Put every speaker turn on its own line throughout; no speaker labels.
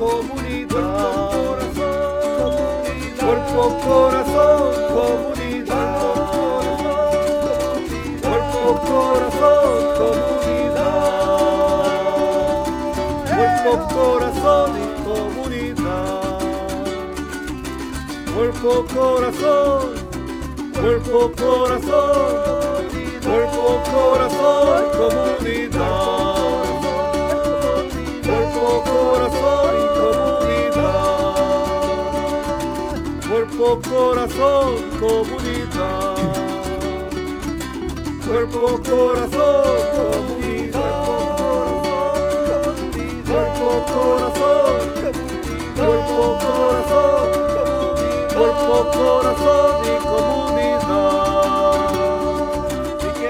comunidad. Cuerpo, corazón, comunidad. Cuerpo, corazón, comunidad. Cuerpo, corazón comunidad. Cuerpo, corazón, cuerpo, corazón, cuerpo, corazón, comunidad. Cuerpo, corazón Cuerpo, corazón, comunidad. Cuerpo, corazón, comunidad. Cuerpo, corazón, cuerpo, corazón, cuerpo, corazón y comunidad.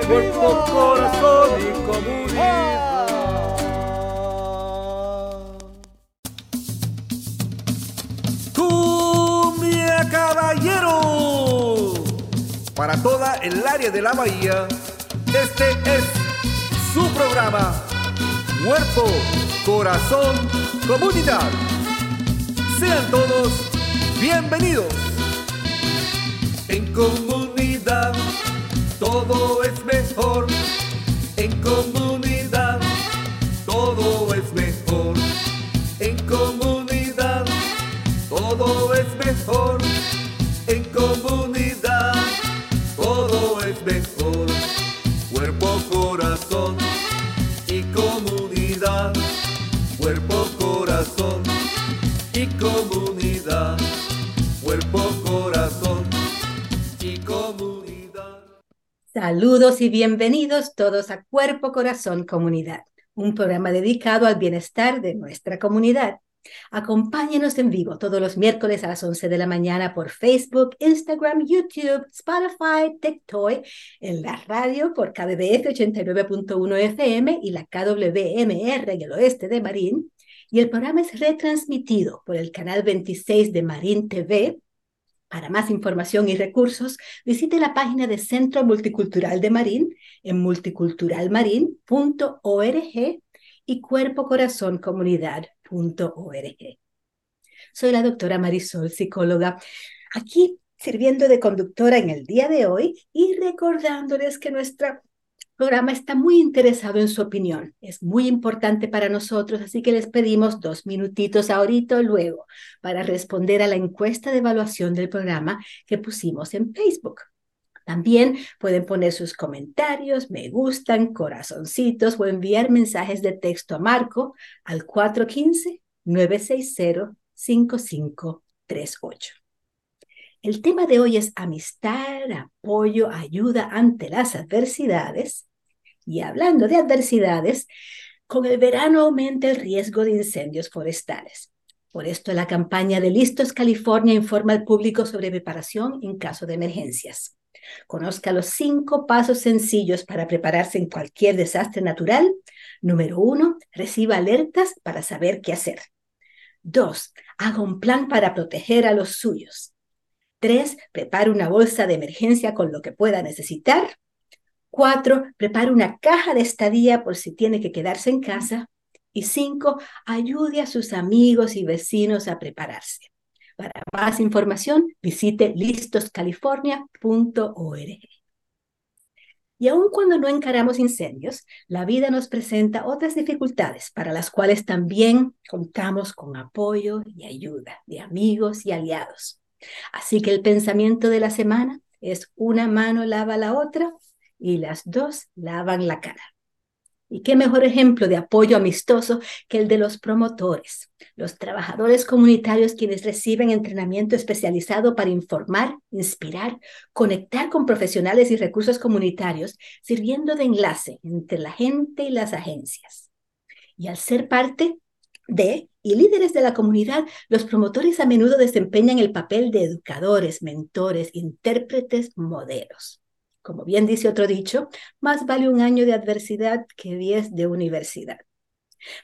Cuerpo, corazón y comunidad.
Para toda el área de la bahía, este es su programa. Cuerpo, corazón, comunidad. Sean todos bienvenidos. En comunidad todo es mejor.
Saludos y bienvenidos todos a Cuerpo, Corazón, Comunidad, un programa dedicado al bienestar de nuestra comunidad. Acompáñenos en vivo todos los miércoles a las 11 de la mañana por Facebook, Instagram, YouTube, Spotify, TikTok, en la radio por KBBF 89.1 FM y la KWMR en el oeste de Marín. Y el programa es retransmitido por el canal 26 de Marín TV. Para más información y recursos, visite la página de Centro Multicultural de Marín en multiculturalmarin.org y cuerpocorazoncomunidad.org. Soy la doctora Marisol, psicóloga, aquí sirviendo de conductora en el día de hoy y recordándoles que nuestro programa está muy interesado en su opinión. Es muy importante para nosotros, así que les pedimos dos minutitos ahorita o luego para responder a la encuesta de evaluación del programa que pusimos en Facebook. También pueden poner sus comentarios, me gustan, corazoncitos o enviar mensajes de texto a Marco al 415-960-5538. El tema de hoy es amistad, apoyo, ayuda ante las adversidades. Y hablando de adversidades, con el verano aumenta el riesgo de incendios forestales. Por esto la campaña de Listos California informa al público sobre preparación en caso de emergencias. Conozca los cinco pasos sencillos para prepararse en cualquier desastre natural. Número uno, reciba alertas para saber qué hacer. Dos, haga un plan para proteger a los suyos. Tres, prepare una bolsa de emergencia con lo que pueda necesitar. Cuatro, prepare una caja de estadía por si tiene que quedarse en casa. Y cinco, ayude a sus amigos y vecinos a prepararse. Para más información, visite listoscalifornia.org. Y aun cuando no encaramos incendios, la vida nos presenta otras dificultades para las cuales también contamos con apoyo y ayuda de amigos y aliados. Así que el pensamiento de la semana es una mano lava la otra y las dos lavan la cara. Y qué mejor ejemplo de apoyo amistoso que el de los promotores, los trabajadores comunitarios quienes reciben entrenamiento especializado para informar, inspirar, conectar con profesionales y recursos comunitarios, sirviendo de enlace entre la gente y las agencias. Y al ser parte de y líderes de la comunidad, los promotores a menudo desempeñan el papel de educadores, mentores, intérpretes, modelos. Como bien dice otro dicho, más vale un año de adversidad que diez de universidad.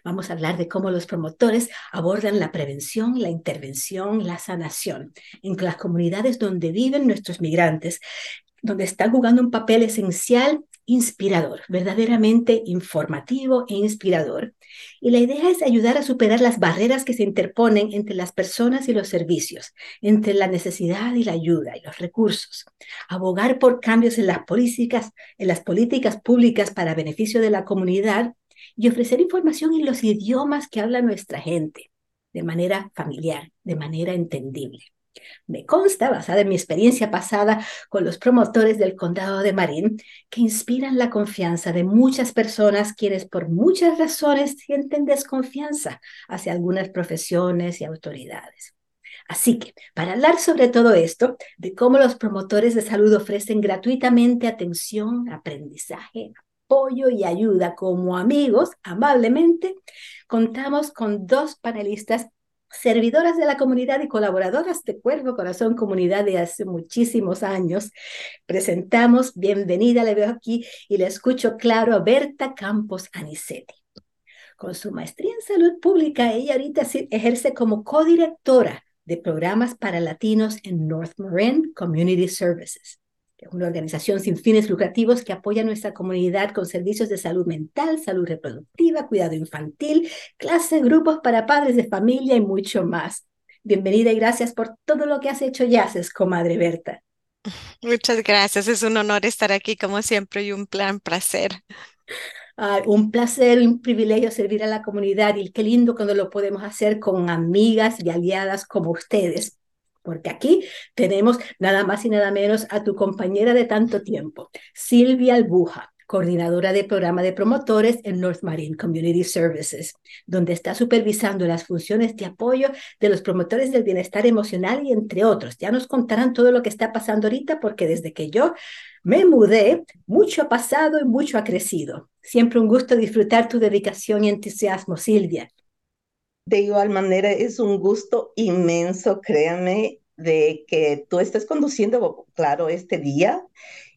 Vamos a hablar de cómo los promotores abordan la prevención, la intervención, la sanación en las comunidades donde viven nuestros migrantes, donde están jugando un papel esencial inspirador, verdaderamente informativo e inspirador. Y la idea es ayudar a superar las barreras que se interponen entre las personas y los servicios, entre la necesidad y la ayuda y los recursos. Abogar por cambios en las políticas, en las políticas públicas para beneficio de la comunidad y ofrecer información en los idiomas que habla nuestra gente, de manera familiar, de manera entendible. Me consta, basada en mi experiencia pasada con los promotores del condado de Marín, que inspiran la confianza de muchas personas quienes por muchas razones sienten desconfianza hacia algunas profesiones y autoridades. Así que, para hablar sobre todo esto, de cómo los promotores de salud ofrecen gratuitamente atención, aprendizaje, apoyo y ayuda como amigos, amablemente, contamos con dos panelistas servidoras de la comunidad y colaboradoras de Cuervo Corazón Comunidad de hace muchísimos años. Presentamos, bienvenida, le veo aquí y le escucho claro a Berta Campos Anicetti. Con su maestría en salud pública, ella ahorita ejerce como codirectora de programas para latinos en North Marin Community Services una organización sin fines lucrativos que apoya a nuestra comunidad con servicios de salud mental, salud reproductiva, cuidado infantil, clases, grupos para padres de familia y mucho más. Bienvenida y gracias por todo lo que has hecho ya, comadre Berta.
Muchas gracias, es un honor estar aquí como siempre y un plan placer.
un placer, un privilegio servir a la comunidad y qué lindo cuando lo podemos hacer con amigas y aliadas como ustedes porque aquí tenemos nada más y nada menos a tu compañera de tanto tiempo, Silvia Albuja, coordinadora de programa de promotores en North Marine Community Services, donde está supervisando las funciones de apoyo de los promotores del bienestar emocional y entre otros. Ya nos contarán todo lo que está pasando ahorita porque desde que yo me mudé, mucho ha pasado y mucho ha crecido. Siempre un gusto disfrutar tu dedicación y entusiasmo, Silvia.
De igual manera, es un gusto inmenso, créame, de que tú estés conduciendo, claro, este día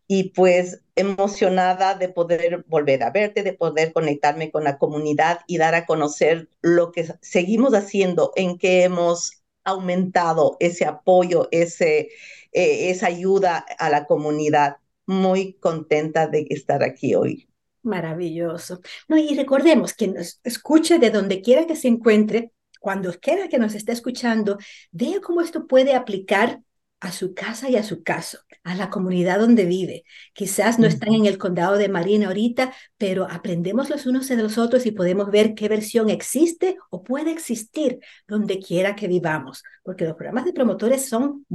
y pues emocionada de poder volver a verte, de poder conectarme con la comunidad y dar a conocer lo que seguimos haciendo, en que hemos aumentado ese apoyo, ese, eh, esa ayuda a la comunidad. Muy contenta de estar aquí hoy.
Maravilloso. No, y recordemos que nos escuche de donde quiera que se encuentre, cuando quiera que nos esté escuchando, vea cómo esto puede aplicar a su casa y a su caso, a la comunidad donde vive. Quizás no están en el condado de Marina ahorita, pero aprendemos los unos de los otros y podemos ver qué versión existe o puede existir donde quiera que vivamos, porque los programas de promotores son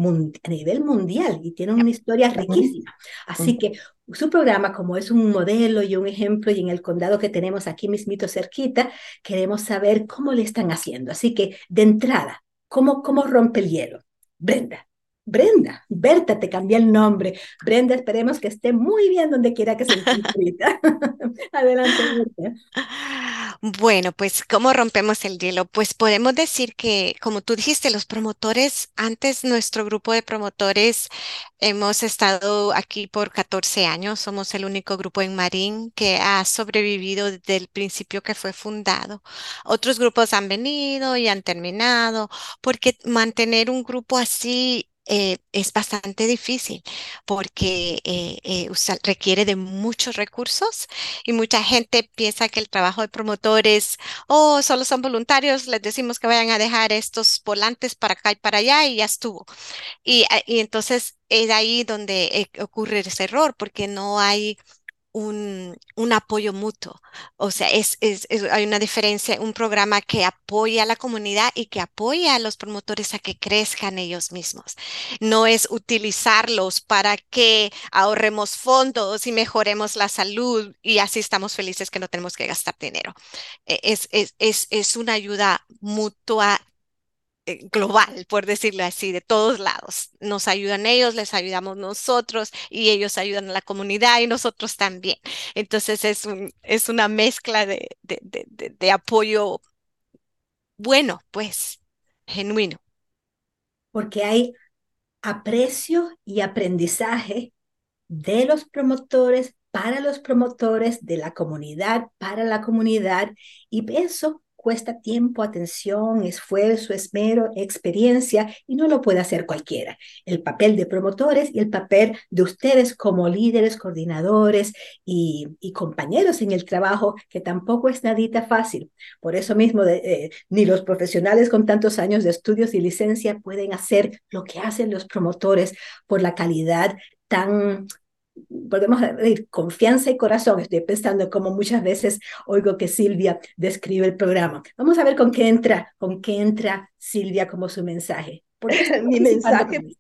a nivel mundial y tienen una historia riquísima. Así que su programa, como es un modelo y un ejemplo, y en el condado que tenemos aquí mismito cerquita, queremos saber cómo le están haciendo. Así que, de entrada, ¿cómo, cómo rompe el hielo? Brenda, Brenda, Berta, te cambié el nombre. Brenda, esperemos que esté muy bien donde quiera que se encuentre Adelante, Berta.
Bueno, pues, ¿cómo rompemos el hielo? Pues podemos decir que, como tú dijiste, los promotores, antes nuestro grupo de promotores hemos estado aquí por 14 años, somos el único grupo en Marín que ha sobrevivido desde el principio que fue fundado. Otros grupos han venido y han terminado, porque mantener un grupo así eh, es bastante difícil porque eh, eh, requiere de muchos recursos y mucha gente piensa que el trabajo de promotores, oh, solo son voluntarios, les decimos que vayan a dejar estos volantes para acá y para allá y ya estuvo. Y, y entonces es ahí donde ocurre ese error porque no hay un, un, apoyo mutuo. O sea, es, es, hay una diferencia, un programa que apoya a la comunidad y que apoya a los promotores a que crezcan ellos mismos. No es utilizarlos para que ahorremos fondos y mejoremos la salud y así estamos felices que no tenemos que gastar dinero. E, es, es, es, es una ayuda mutua global, por decirlo así, de todos lados. Nos ayudan ellos, les ayudamos nosotros y ellos ayudan a la comunidad y nosotros también. Entonces es, un, es una mezcla de, de, de, de apoyo bueno, pues, genuino.
Porque hay aprecio y aprendizaje de los promotores para los promotores, de la comunidad para la comunidad, y eso cuesta tiempo, atención, esfuerzo, esmero, experiencia y no lo puede hacer cualquiera. El papel de promotores y el papel de ustedes como líderes, coordinadores y, compañeros en el trabajo, que tampoco es nadita fácil. Por eso mismo, eh, ni los profesionales con tantos años de estudios y licencia pueden hacer lo que hacen los promotores por la calidad tan podemos decir confianza y corazón. Estoy pensando como muchas veces oigo que Silvia describe el programa. Vamos a ver con qué entra, con qué entra Silvia como su mensaje.
Mi mensaje,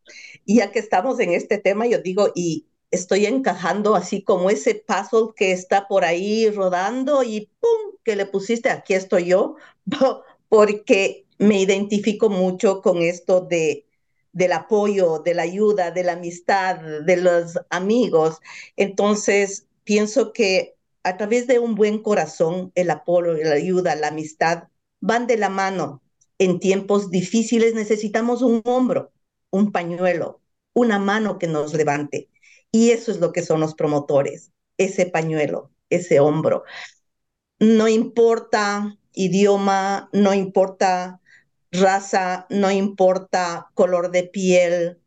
ya que estamos en este tema, yo digo, y estoy encajando así como ese puzzle que está por ahí rodando y ¡pum! que le pusiste, aquí estoy yo, porque me identifico mucho con esto de del apoyo, de la ayuda, de la amistad, de los amigos. Entonces, pienso que a través de un buen corazón, el apoyo, la ayuda, la amistad van de la mano. En tiempos difíciles necesitamos un hombro, un pañuelo, una mano que nos levante. Y eso es lo que son los promotores, ese pañuelo, ese hombro. No importa idioma, no importa raza, no importa color de piel,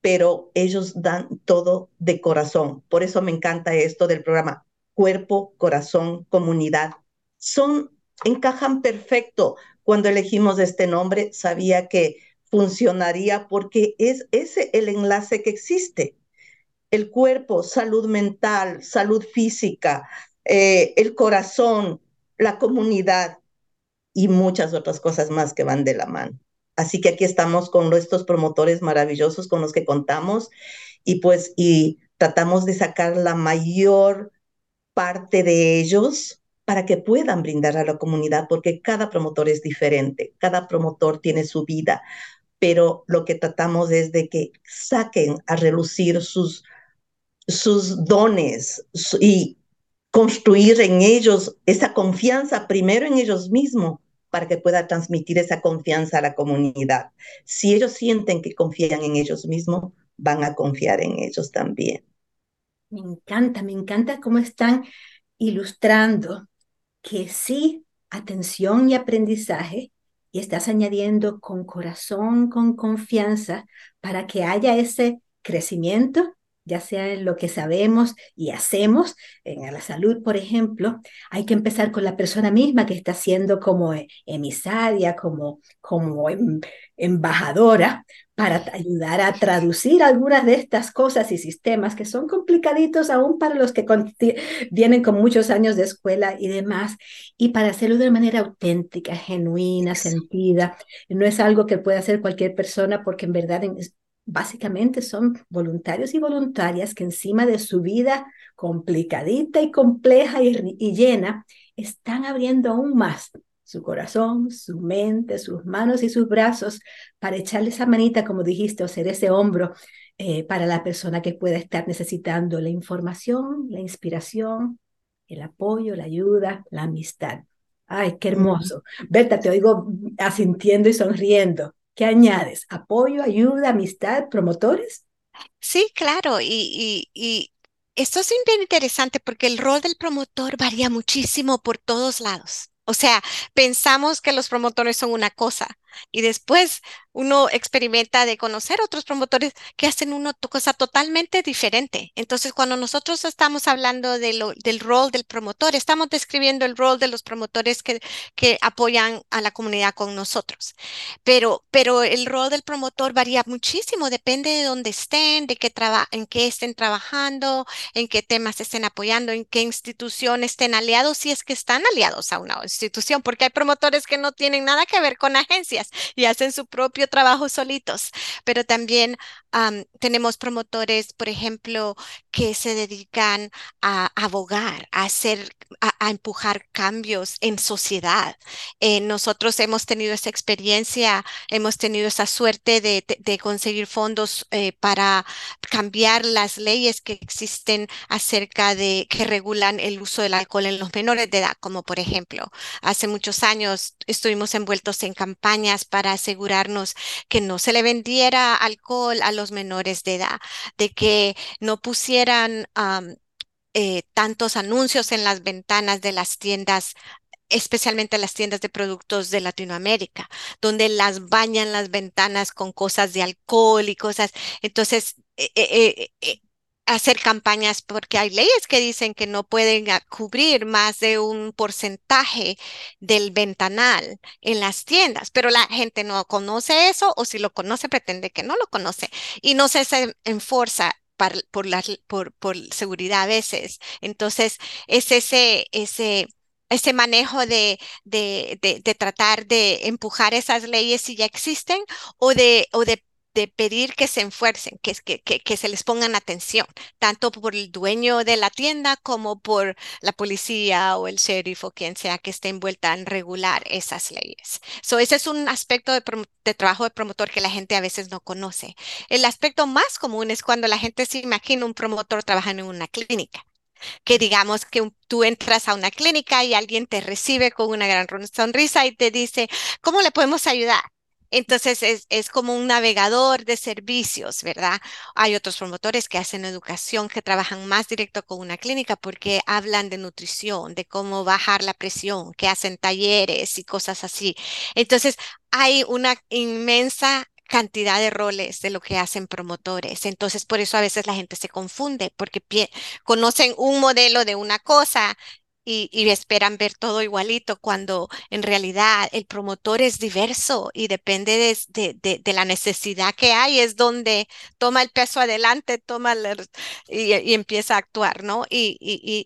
pero ellos dan todo de corazón. Por eso me encanta esto del programa Cuerpo, Corazón, Comunidad. Son, encajan perfecto. Cuando elegimos este nombre, sabía que funcionaría porque es ese el enlace que existe. El cuerpo, salud mental, salud física, eh, el corazón, la comunidad y muchas otras cosas más que van de la mano. Así que aquí estamos con estos promotores maravillosos con los que contamos y pues y tratamos de sacar la mayor parte de ellos para que puedan brindar a la comunidad, porque cada promotor es diferente, cada promotor tiene su vida, pero lo que tratamos es de que saquen a relucir sus, sus dones y construir en ellos esa confianza primero en ellos mismos para que pueda transmitir esa confianza a la comunidad. Si ellos sienten que confían en ellos mismos, van a confiar en ellos también.
Me encanta, me encanta cómo están ilustrando que sí, atención y aprendizaje, y estás añadiendo con corazón, con confianza, para que haya ese crecimiento ya sea en lo que sabemos y hacemos, en la salud, por ejemplo, hay que empezar con la persona misma que está siendo como e, emisaria, como, como em, embajadora, para ayudar a traducir algunas de estas cosas y sistemas que son complicaditos aún para los que vienen con muchos años de escuela y demás, y para hacerlo de manera auténtica, genuina, sentida. No es algo que pueda hacer cualquier persona porque en verdad básicamente son voluntarios y voluntarias que encima de su vida complicadita y compleja y, llena, están abriendo aún más su corazón, su mente, sus manos y sus brazos para echarle esa manita, como dijiste, o ser ese hombro eh, para la persona que pueda estar necesitando la información, la inspiración, el apoyo, la ayuda, la amistad. Ay, qué hermoso. Berta, te oigo asintiendo y sonriendo. ¿Qué añades? ¿Apoyo, ayuda, amistad, promotores?
Sí, claro. Y, y, esto es bien interesante porque el rol del promotor varía muchísimo por todos lados. O sea, pensamos que los promotores son una cosa y después uno experimenta de conocer otros promotores que hacen una cosa totalmente diferente. Entonces, cuando nosotros estamos hablando de lo, del rol del promotor, estamos describiendo el rol de los promotores que, que apoyan a la comunidad con nosotros. Pero, pero el rol del promotor varía muchísimo, depende de dónde estén, de qué en qué estén trabajando, en qué temas estén apoyando, en qué institución estén aliados, si es que están aliados a una institución, porque hay promotores que no tienen nada que ver con agencias y hacen su propio trabajo solitos, pero también tenemos promotores, por ejemplo, que se dedican a abogar, a hacer, a, empujar cambios en sociedad. Eh, nosotros hemos tenido esa experiencia, hemos tenido esa suerte de, conseguir fondos eh, para cambiar las leyes que existen acerca de que regulan el uso del alcohol en los menores de edad, como por ejemplo, hace muchos años estuvimos envueltos en campañas para asegurarnos que no se le vendiera alcohol a los menores de edad, de que no pusieran eh, tantos anuncios en las ventanas de las tiendas especialmente las tiendas de productos de Latinoamérica, donde las bañan las ventanas con cosas de alcohol y cosas. Entonces, eh, eh, hacer campañas porque hay leyes que dicen que no pueden cubrir más de un porcentaje del ventanal en las tiendas, pero la gente no conoce eso o si lo conoce pretende que no lo conoce y no se, enforza por, la, por, por seguridad a veces. Entonces, es ese, ese ese manejo de, de, de, tratar de empujar esas leyes si ya existen o de, o de de pedir que se enfuercen, que, se les pongan atención, tanto por el dueño de la tienda como por la policía o el sheriff o quien sea que esté envuelta en regular esas leyes. So, ese es un aspecto de trabajo de promotor que la gente a veces no conoce. El aspecto más común es cuando la gente se imagina un promotor trabajando en una clínica que digamos que tú entras a una clínica y alguien te recibe con una gran sonrisa y te dice, ¿cómo le podemos ayudar? Entonces es, como un navegador de servicios, ¿verdad? Hay otros promotores que hacen educación, que trabajan más directo con una clínica porque hablan de nutrición, de cómo bajar la presión, que hacen talleres y cosas así. Entonces hay una inmensa cantidad de roles de lo que hacen promotores. Entonces, por eso a veces la gente se confunde porque conocen un modelo de una cosa y, esperan ver todo igualito cuando en realidad el promotor es diverso y depende de, de, la necesidad que hay, es donde toma el peso adelante, toma y, empieza a actuar, ¿no? Y,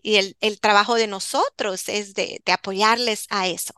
y el, el, trabajo de nosotros es de, apoyarles a eso.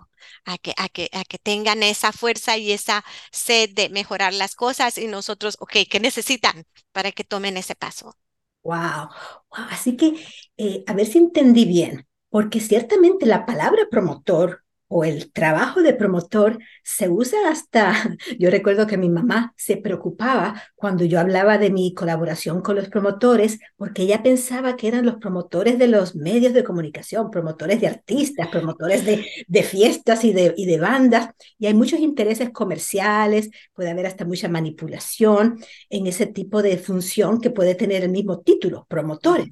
A que, a, que, a que tengan esa fuerza y esa sed de mejorar las cosas y nosotros, ok, ¿qué necesitan para que tomen ese paso?
Wow, wow. Así que, eh, a ver si entendí bien. Porque ciertamente la palabra promotor o el trabajo de promotor se usa hasta, yo recuerdo que mi mamá se preocupaba cuando yo hablaba de mi colaboración con los promotores, porque ella pensaba que eran los promotores de los medios de comunicación, promotores de artistas, promotores de, de fiestas y de, y de bandas, y hay muchos intereses comerciales, puede haber hasta mucha manipulación en ese tipo de función que puede tener el mismo título, promotores.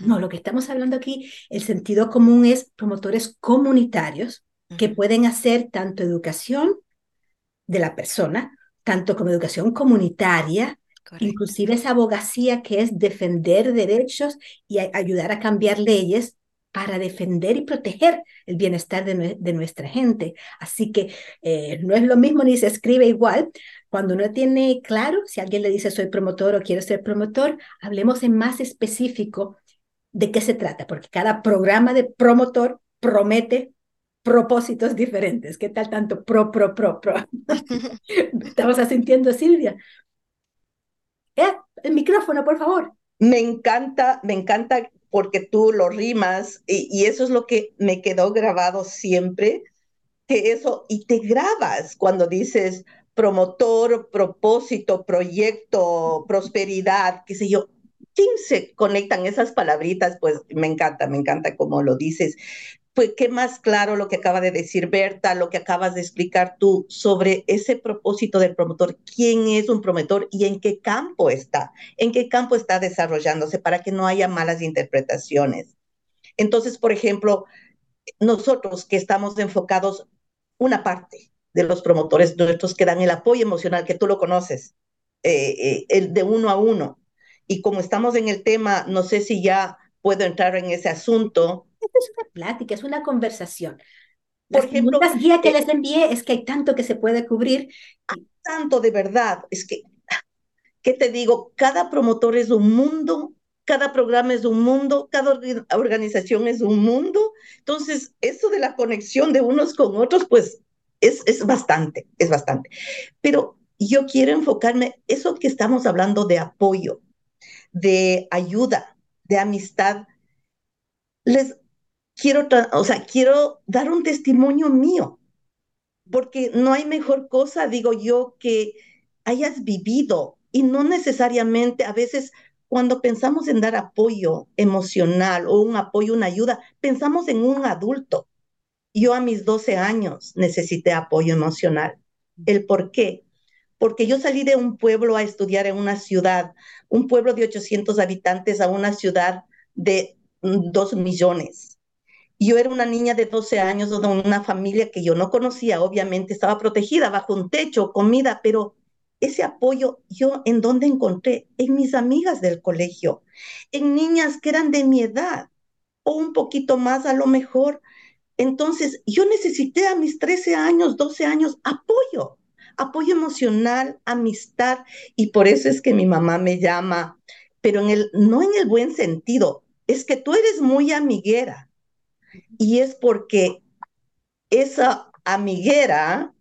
No, lo que estamos hablando aquí, el sentido común es promotores comunitarios que pueden hacer tanto educación de la persona, tanto como educación comunitaria, inclusive esa abogacía que es defender derechos y ayudar a cambiar leyes para defender y proteger el bienestar de, nuestra gente. Así que eh, no es lo mismo ni se escribe igual. Cuando uno tiene claro, si alguien le dice soy promotor o quiero ser promotor, hablemos en más específico de qué se trata, porque cada programa de promotor promete propósitos diferentes. ¿Qué tal tanto pro, pro, pro, pro? ¿Estamos asintiendo, Silvia? Eh, el micrófono, por favor.
Me encanta, me encanta porque tú lo rimas y, y, eso es lo que me quedó grabado siempre, que eso, y te grabas cuando dices promotor, propósito, proyecto, prosperidad, qué sé yo. ¿Quién se conectan esas palabritas? Pues me encanta, me encanta cómo lo dices pues qué más claro lo que acaba de decir Berta, lo que acabas de explicar tú sobre ese propósito del promotor, quién es un promotor y en qué campo está, en qué campo está desarrollándose para que no haya malas interpretaciones. Entonces, por ejemplo, nosotros que estamos enfocados, una parte de los promotores nuestros que dan el apoyo emocional, que tú lo conoces, eh, eh, el de uno a uno. Y como estamos en el tema, no sé si ya puedo entrar en ese asunto,
es una plática, es una conversación. Por Las ejemplo, las guías que eh, les envié es que hay tanto que se puede cubrir.
Tanto de verdad, es que, ¿qué te digo? Cada promotor es un mundo, cada programa es un mundo, cada organización es un mundo. Entonces, eso de la conexión de unos con otros, pues es, es bastante, es bastante. Pero yo quiero enfocarme, eso que estamos hablando de apoyo, de ayuda, de amistad, les quiero, o sea, quiero dar un testimonio mío, porque no hay mejor cosa, digo yo, que hayas vivido y no necesariamente a veces cuando pensamos en dar apoyo emocional o un apoyo, una ayuda, pensamos en un adulto. Yo a mis 12 años necesité apoyo emocional. ¿El por qué? Porque yo salí de un pueblo a estudiar en una ciudad, un pueblo de 800 habitantes a una ciudad de 2 millones Yo era una niña de 12 años, de una familia que yo no conocía, obviamente estaba protegida bajo un techo, comida, pero ese apoyo yo en dónde encontré? En mis amigas del colegio, en niñas que eran de mi edad o un poquito más a lo mejor. Entonces, yo necesité a mis 13 años, 12 años apoyo, apoyo emocional, amistad, y por eso es que mi mamá me llama, pero no en el buen sentido, es que tú eres muy amiguera, y es porque esa amiguera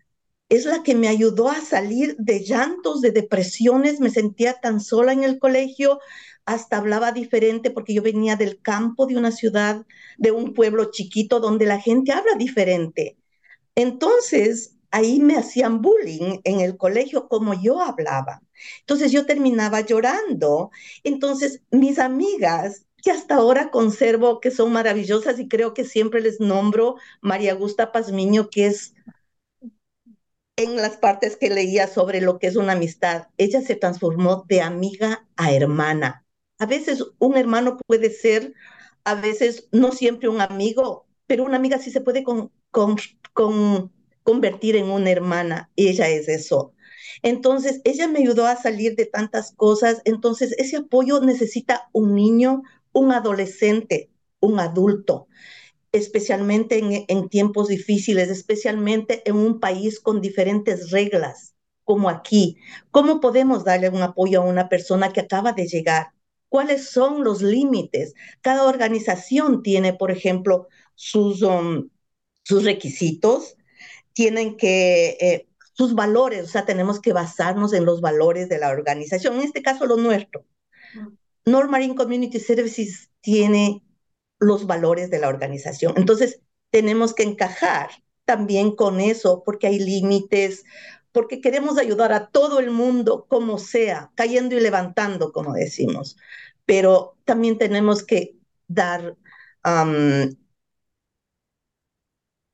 es la que me ayudó a salir de llantos, de depresiones, me sentía tan sola en el colegio, hasta hablaba diferente porque yo venía del campo de una ciudad, de un pueblo chiquito donde la gente habla diferente. Entonces, ahí me hacían bullying en el colegio como yo hablaba. Entonces yo terminaba llorando. Entonces mis amigas, que hasta ahora conservo, que son maravillosas y creo que siempre les nombro María Augusta Pazmiño, que es en las partes que leía sobre lo que es una amistad, ella se transformó de amiga a hermana. A veces un hermano puede ser, a veces no siempre un amigo, pero una amiga sí se puede con, con, con, convertir en una hermana. Ella es eso. Entonces, ella me ayudó a salir de tantas cosas. Entonces, ese apoyo necesita un niño, un adolescente, un adulto especialmente en, tiempos difíciles, especialmente en un país con diferentes reglas, como aquí. ¿Cómo podemos darle un apoyo a una persona que acaba de llegar? ¿Cuáles son los límites? Cada organización tiene, por ejemplo, sus, um, requisitos, tienen que, eh, sus valores, o sea, tenemos que basarnos en los valores de la organización, en este caso lo nuestro. North Marine Community Services tiene los valores de la organización. Entonces, tenemos que encajar también con eso, porque hay límites, porque queremos ayudar a todo el mundo como sea, cayendo y levantando, como decimos. Pero también tenemos que dar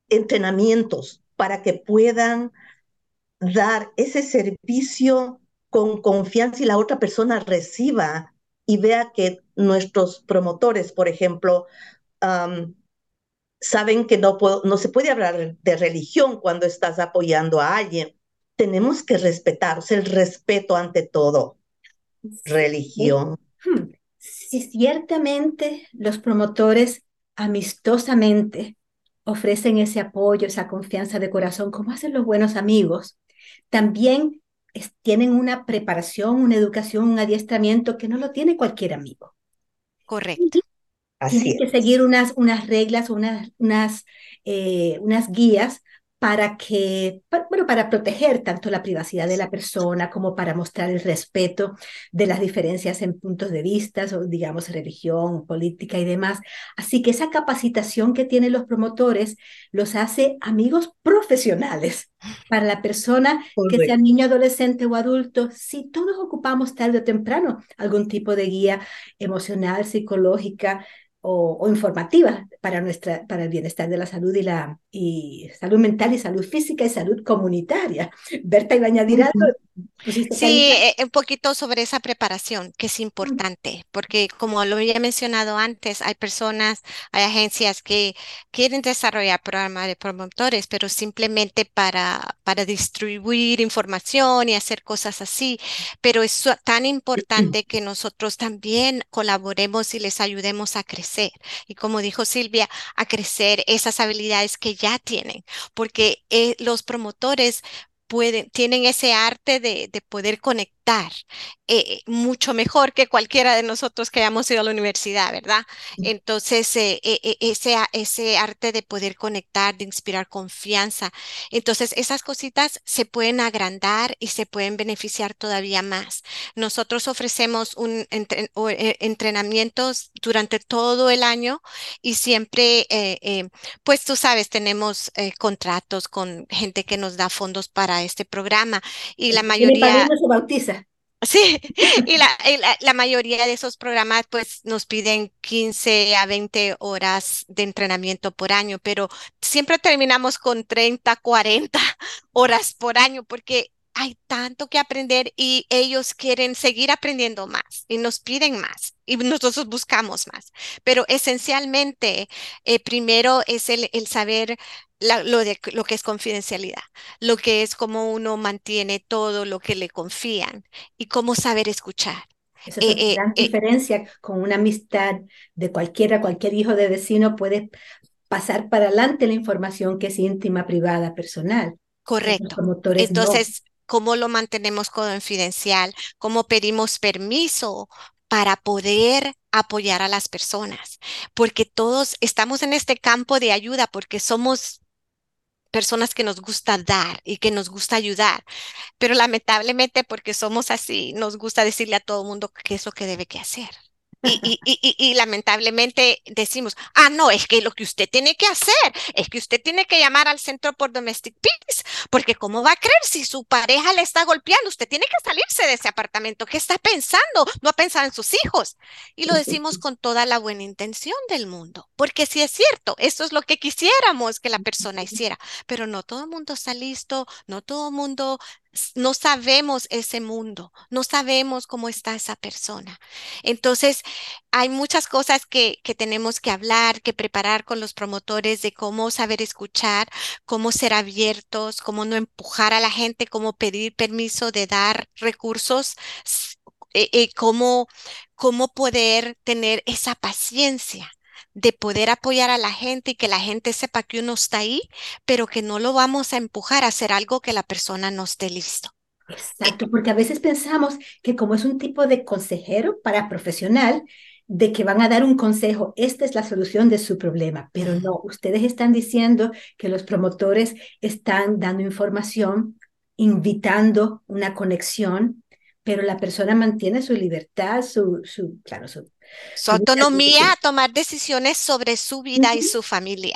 entrenamientos para que puedan dar ese servicio con confianza y la otra persona reciba y vea que nuestros promotores, por ejemplo, um, saben que no, puedo, no se puede hablar de religión cuando estás apoyando a alguien. Tenemos que respetar, o sea, el respeto ante todo. Religión.
Hmm. Sí, ciertamente los promotores amistosamente ofrecen ese apoyo, esa confianza de corazón, como hacen los buenos amigos. También tienen una preparación, una educación, un adiestramiento que no lo tiene cualquier amigo.
Correcto.
Tienen que seguir unas, unas reglas, unas, unas, eh, unas guías para que, bueno, para proteger tanto la privacidad de la persona como para mostrar el respeto de las diferencias en puntos de vista, o digamos, religión, política y demás. Así que esa capacitación que tienen los promotores los hace amigos profesionales para la persona, que sea niño, adolescente o adulto. Si todos ocupamos tarde o temprano algún tipo de guía emocional, psicológica, o, informativa para, nuestra, para el bienestar de la salud y la y salud mental y salud física y salud comunitaria. Berta, ¿iba a añadir algo?
Sí, eh, un poquito sobre esa preparación, que es importante, porque como lo había mencionado antes, hay personas, hay agencias que quieren desarrollar programas de promotores, pero simplemente para, para distribuir información y hacer cosas así. Pero es tan importante que nosotros también colaboremos y les ayudemos a crecer. Y como dijo Silvia, a crecer esas habilidades que ya tienen, porque eh, los promotores pueden, tienen ese arte de, de poder conectar eh, mucho mejor que cualquiera de nosotros que hayamos ido a la universidad, ¿verdad? Entonces, eh, eh, ese, ese arte de poder conectar, de inspirar confianza. Entonces, esas cositas se pueden agrandar y se pueden beneficiar todavía más. Nosotros ofrecemos un entrenamientos durante todo el año y siempre, pues tú sabes, tenemos contratos con gente que nos da fondos para este programa y la mayoría...
se bautiza.
Sí, y la, mayoría de esos programas pues nos piden 15 a 20 horas de entrenamiento por año, pero siempre terminamos con 30, 40 horas por año porque hay tanto que aprender y ellos quieren seguir aprendiendo más y nos piden más y nosotros buscamos más. Pero esencialmente, eh, primero es el saber lo, de, lo que es confidencialidad, lo que es cómo uno mantiene todo lo que le confían y cómo saber escuchar.
Esa es una eh, gran eh, diferencia con una amistad de cualquiera, cualquier hijo de vecino puede pasar para adelante la información que es íntima, privada, personal.
Correcto. Entonces, ¿cómo lo mantenemos confidencial? ¿Cómo pedimos permiso para poder apoyar a las personas? Porque todos estamos en este campo de ayuda porque somos personas que nos gusta dar y que nos gusta ayudar, pero lamentablemente porque somos así, nos gusta decirle a todo el mundo qué es lo que debe que hacer. Y, y, y, lamentablemente decimos, ah, no, es que lo que usted tiene que hacer es que usted tiene que llamar al Centro por Domestic Peace, porque ¿cómo va a creer si su pareja le está golpeando? Usted tiene que salirse de ese apartamento. ¿Qué está pensando? No ha pensado en sus hijos. Y lo decimos con toda la buena intención del mundo, porque si es cierto, esto es lo que quisiéramos que la persona hiciera, pero no todo el mundo está listo, no todo el mundo no sabemos ese mundo, no sabemos cómo está esa persona. Entonces, hay muchas cosas que, que, tenemos que hablar, que preparar con los promotores de cómo saber escuchar, cómo ser abiertos, cómo no empujar a la gente, cómo pedir permiso de dar recursos, eh, eh, cómo, cómo poder tener esa paciencia de poder apoyar a la gente y que la gente sepa que uno está ahí, pero que no lo vamos a empujar a hacer algo que la persona no esté listo.
Exacto, porque a veces pensamos que como es un tipo de consejero para profesional, de que van a dar un consejo, esta es la solución de su problema, pero no, ustedes están diciendo que los promotores están dando información, invitando una conexión, pero la persona mantiene su libertad, su, su, claro, su
su autonomía a tomar decisiones sobre su vida y su familia.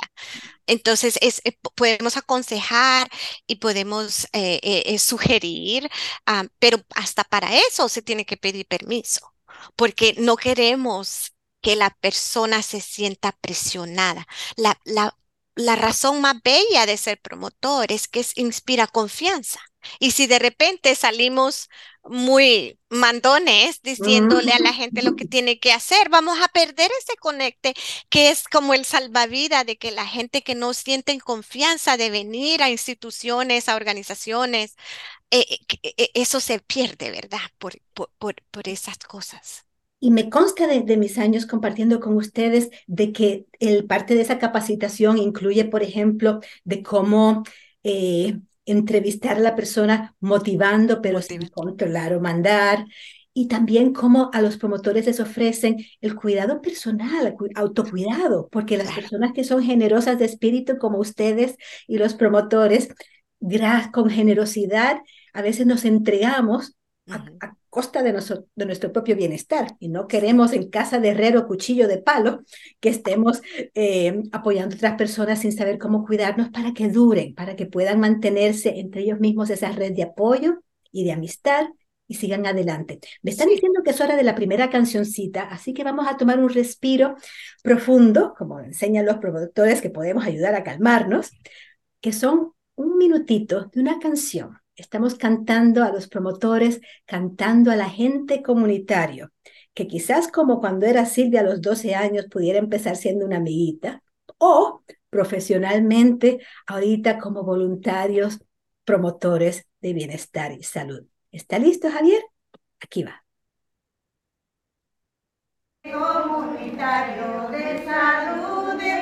Entonces, es, eh, podemos aconsejar y podemos eh, eh, sugerir, ah, pero hasta para eso se tiene que pedir permiso, porque no queremos que la persona se sienta presionada. La, la, la razón más bella de ser promotor es que inspira confianza. Y si de repente salimos muy mandones diciéndole a la gente lo que tiene que hacer, vamos a perder ese conecte que es como el salvavidas de que la gente que no siente confianza de venir a instituciones, a organizaciones, eh, eh, eh, eso se pierde, ¿verdad? Por, por, por, esas cosas.
Y me consta de, de, mis años compartiendo con ustedes de que el parte de esa capacitación incluye, por ejemplo, de cómo entrevistar a la persona motivando, pero sin controlar o mandar. Y también cómo a los promotores les ofrecen el cuidado personal, autocuidado, porque las personas que son generosas de espíritu como ustedes y los promotores, con generosidad, a veces nos entregamos a, costa de nuestro, de nuestro propio bienestar y no queremos en casa de herrero cuchillo de palo que estemos eh, apoyando a otras personas sin saber cómo cuidarnos para que duren, para que puedan mantenerse entre ellos mismos esa red de apoyo y de amistad y sigan adelante. Me están diciendo que es hora de la primera cancioncita, así que vamos a tomar un respiro profundo, como enseñan los productores que podemos ayudar a calmarnos, que son un minutito de una canción Estamos cantando a los promotores, cantando a la gente comunitario, que quizás como cuando era Silvia a los 12 años pudiera empezar siendo una amiguita, o profesionalmente ahorita como voluntarios promotores de bienestar y salud. ¿Está listo, Javier? Aquí va.
Comunitario de salud de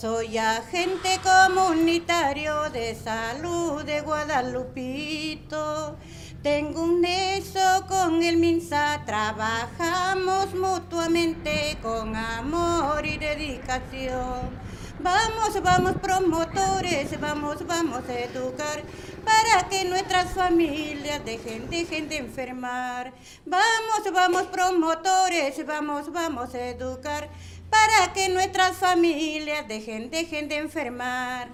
Soy agente comunitario de salud de Guadalupito. Tengo un nexo con el MINSA, trabajamos mutuamente con amor y dedicación. Vamos, vamos promotores, vamos, vamos a educar para que nuestras familias dejen, dejen de enfermar. Vamos, vamos promotores, vamos, vamos a educar para que nuestras familias dejen, dejen de enfermar.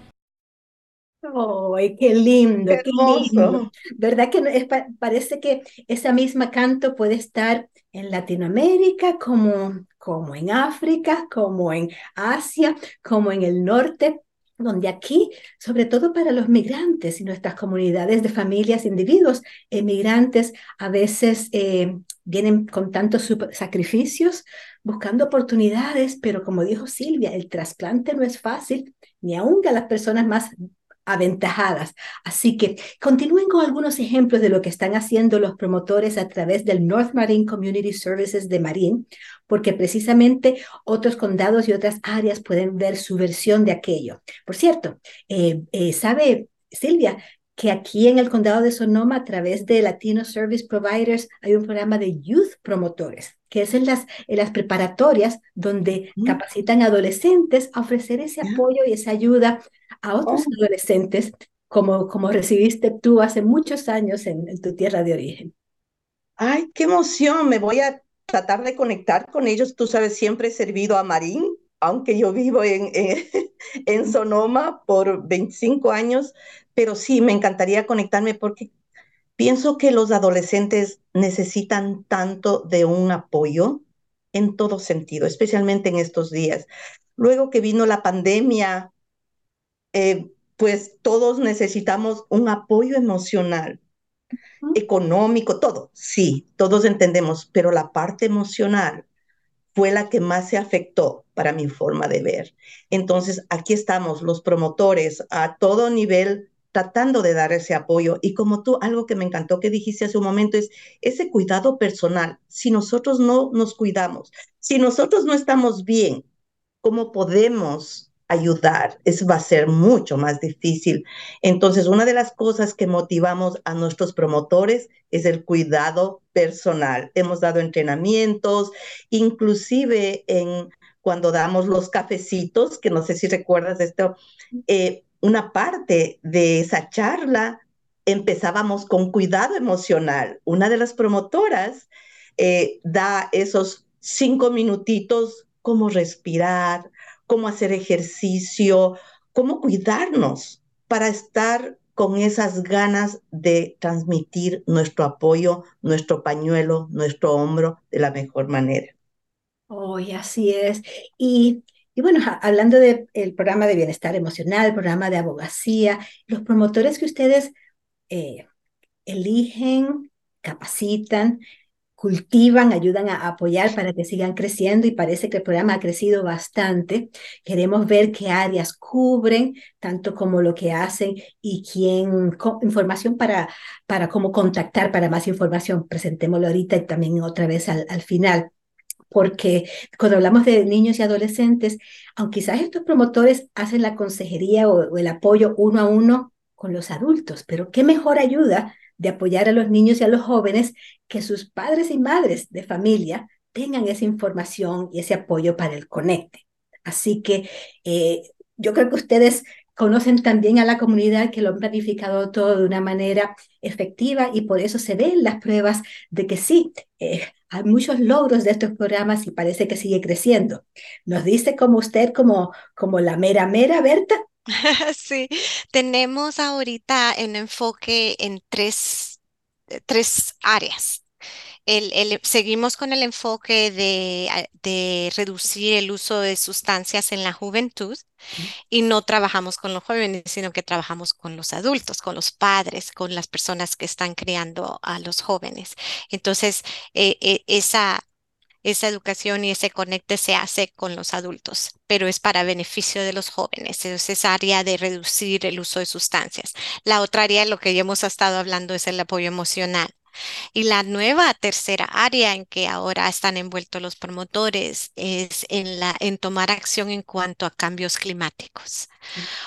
¡Ay, qué lindo, qué lindo! ¿Verdad que es, parece que esa misma canto puede estar en Latinoamérica como, como en África, como en Asia, como en el norte? Donde aquí, sobre todo para los migrantes y nuestras comunidades de familias, individuos emigrantes, a veces eh, vienen con tantos sacrificios, buscando oportunidades, pero como dijo Silvia, el trasplante no es fácil, ni aún a las personas más aventajadas. Así que continúen con algunos ejemplos de lo que están haciendo los promotores a través del North Marine Community Services de Marín, porque precisamente otros condados y otras áreas pueden ver su versión de aquello. Por cierto, eh, eh, ¿sabe Silvia que aquí en el condado de Sonoma, a través de Latino Service Providers, hay un programa de Youth Promotores, que es en las, en las preparatorias donde mm. capacitan adolescentes a ofrecer ese apoyo y esa ayuda a otros oh. adolescentes, como, como recibiste tú hace muchos años en, en tu tierra de origen.
Ay, qué emoción, me voy a tratar de conectar con ellos. Tú sabes, siempre he servido a Marín, aunque yo vivo en, en, en, Sonoma por 25 años, pero sí, me encantaría conectarme porque pienso que los adolescentes necesitan tanto de un apoyo en todo sentido, especialmente en estos días. Luego que vino la pandemia, eh, pues todos necesitamos un apoyo emocional, económico, todo, sí, todos entendemos, pero la parte emocional fue la que más se afectó para mi forma de ver. Entonces, aquí estamos los promotores a todo nivel tratando de dar ese apoyo. Y como tú, algo que me encantó que dijiste hace un momento es ese cuidado personal. Si nosotros no nos cuidamos, si nosotros no estamos bien, ¿cómo podemos ayudar? Eso va a ser mucho más difícil. Entonces, una de las cosas que motivamos a nuestros promotores es el cuidado personal. Hemos dado entrenamientos, inclusive en cuando damos los cafecitos, que no sé si recuerdas esto, eh, una parte de esa charla empezábamos con cuidado emocional. Una de las promotoras eh, da esos cinco minutitos, cómo respirar, cómo hacer ejercicio, cómo cuidarnos para estar con esas ganas de transmitir nuestro apoyo, nuestro pañuelo, nuestro hombro de la mejor manera.
Hoy así es. Y y bueno, hablando del programa de bienestar emocional, programa de abogacía, los promotores que ustedes eh, eligen, capacitan, cultivan, ayudan a apoyar para que sigan creciendo y parece que el programa ha crecido bastante. Queremos ver qué áreas cubren, tanto como lo que hacen y quién, información para, para cómo contactar para más información. Presentémoslo ahorita y también otra vez al, al final porque cuando hablamos de niños y adolescentes, aunque quizás estos promotores hacen la consejería o, el apoyo uno a uno con los adultos, pero qué mejor ayuda de apoyar a los niños y a los jóvenes que sus padres y madres de familia tengan esa información y ese apoyo para el conecte. Así que eh, yo creo que ustedes conocen también a la comunidad que lo han planificado todo de una manera efectiva y por eso se ven las pruebas de que sí, eh, hay muchos logros de estos programas y parece que sigue creciendo. ¿Nos dice como usted, como, como la mera mera, Berta?
Sí, tenemos ahorita un enfoque en tres, eh, tres áreas. El, seguimos con el enfoque de, de, reducir el uso de sustancias en la juventud y no trabajamos con los jóvenes, sino que trabajamos con los adultos, con los padres, con las personas que están criando a los jóvenes. Entonces, eh, eh, esa, esa educación y ese conecte se hace con los adultos, pero es para beneficio de los jóvenes. Es esa área de reducir el uso de sustancias. La otra área, lo que ya hemos estado hablando, es el apoyo emocional. Y la nueva tercera área en que ahora están envueltos los promotores es en, la, en tomar acción en cuanto a cambios climáticos,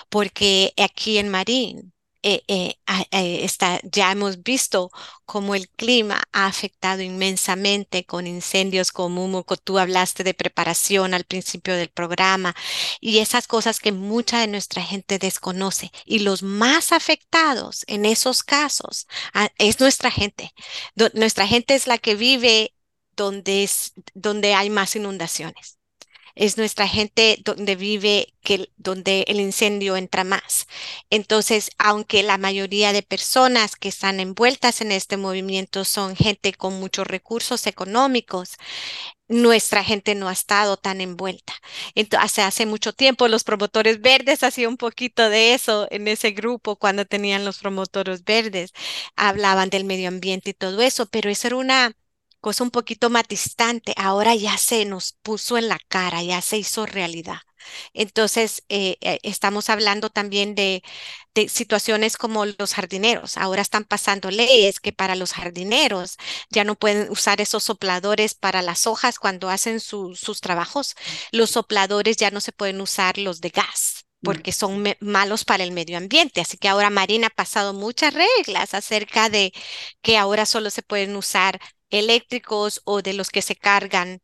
porque aquí en Marín eh, eh, eh, está, ya hemos visto cómo el clima ha afectado inmensamente con incendios como tú hablaste de preparación al principio del programa y esas cosas que mucha de nuestra gente desconoce. Y los más afectados en esos casos ah, es nuestra gente. nuestra gente es la que vive donde, es, donde hay más inundaciones. Es nuestra gente donde vive, que, donde el incendio entra más. Entonces, aunque la mayoría de personas que están envueltas en este movimiento son gente con muchos recursos económicos, nuestra gente no ha estado tan envuelta. Entonces, hace mucho tiempo los promotores verdes hacían un poquito de eso en ese grupo cuando tenían los promotores verdes, hablaban del medio ambiente y todo eso, pero eso era una cosa un poquito más distante. Ahora ya se nos puso en la cara, ya se hizo realidad. Entonces, eh, eh, estamos hablando también de, situaciones como los jardineros. Ahora están pasando leyes que para los jardineros ya no pueden usar esos sopladores para las hojas cuando hacen sus trabajos. Los sopladores ya no se pueden usar los de gas porque son malos para el medio ambiente. Así que ahora Marina ha pasado muchas reglas acerca de que ahora solo se pueden usar eléctricos o de los que se cargan,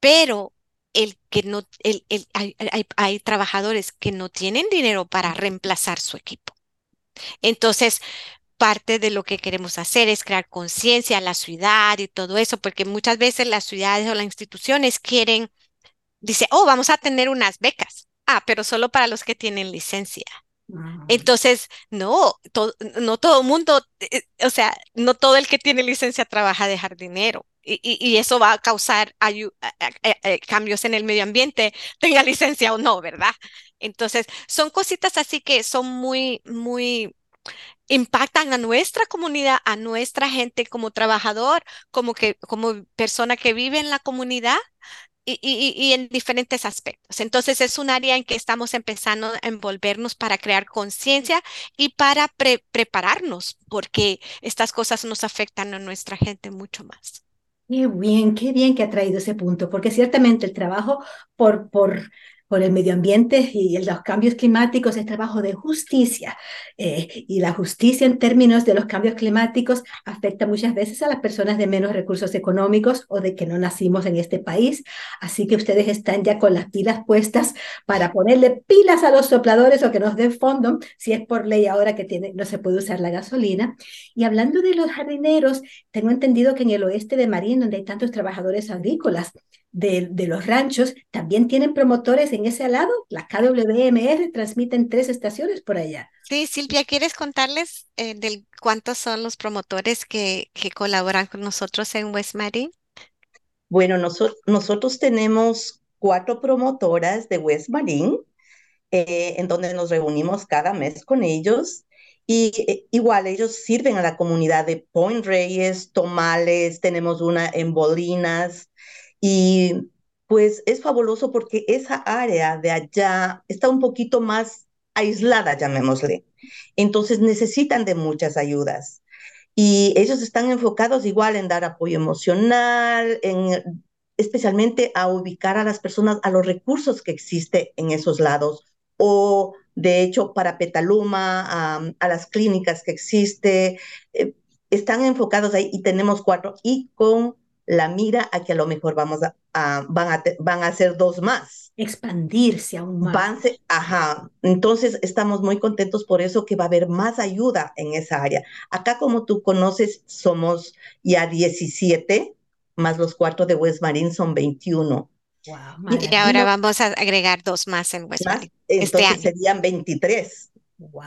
pero el que no, el, hay, hay, trabajadores que no tienen dinero para reemplazar su equipo. Entonces, parte de lo que queremos hacer es crear conciencia a la ciudad y todo eso, porque muchas veces las ciudades o las instituciones quieren, dice, oh, vamos a tener unas becas. Ah, pero solo para los que tienen licencia. Entonces, no, no todo el mundo, eh, o sea, no todo el que tiene licencia trabaja de jardinero y, eso va a causar eh, cambios en el medio ambiente, tenga licencia o no, ¿verdad? Entonces, son cositas así que son muy, muy, impactan a nuestra comunidad, a nuestra gente como trabajador, como que, como persona que vive en la comunidad. Y, en diferentes aspectos. Entonces es un área en que estamos empezando a envolvernos para crear conciencia y para prepararnos, porque estas cosas nos afectan a nuestra gente mucho más.
Qué bien, qué bien que ha traído ese punto, porque ciertamente el trabajo por, por el medio ambiente y los cambios climáticos es trabajo de justicia. Eh, y la justicia en términos de los cambios climáticos afecta muchas veces a las personas de menos recursos económicos o de que no nacimos en este país. Así que ustedes están ya con las pilas puestas para ponerle pilas a los sopladores o que nos den fondo, si es por ley ahora que tiene, no se puede usar la gasolina. Y hablando de los jardineros, tengo entendido que en el oeste de Marín, donde hay tantos trabajadores agrícolas, de, los ranchos también tienen promotores en ese lado. La KWMR transmiten tres estaciones por allá.
Sí, Silvia, ¿quieres contarles eh, del cuántos son los promotores que, que colaboran con nosotros en West Marine?
Bueno, nosotros tenemos cuatro promotoras de West Marine, eh, en donde nos reunimos cada mes con ellos. Y eh, igual ellos sirven a la comunidad de Point Reyes, Tomales, tenemos una en Bolinas, y pues es fabuloso porque esa área de allá está un poquito más aislada, llamémosle. Entonces necesitan de muchas ayudas. Y ellos están enfocados igual en dar apoyo emocional, en especialmente a ubicar a las personas a los recursos que existen en esos lados o de hecho para Petaluma, a, las clínicas que existe, eh, están enfocados ahí y tenemos cuatro y con la mira a que a lo mejor vamos a, van, a van a ser dos más.
Expandirse aún más.
ajá. Entonces estamos muy contentos por eso que va a haber más ayuda en esa área. Acá, como tú conoces, somos ya 17, más los cuartos de West Marine son 21.
Wow, y ahora vamos a agregar dos más en West Marine.
Este entonces serían 23.
Wow.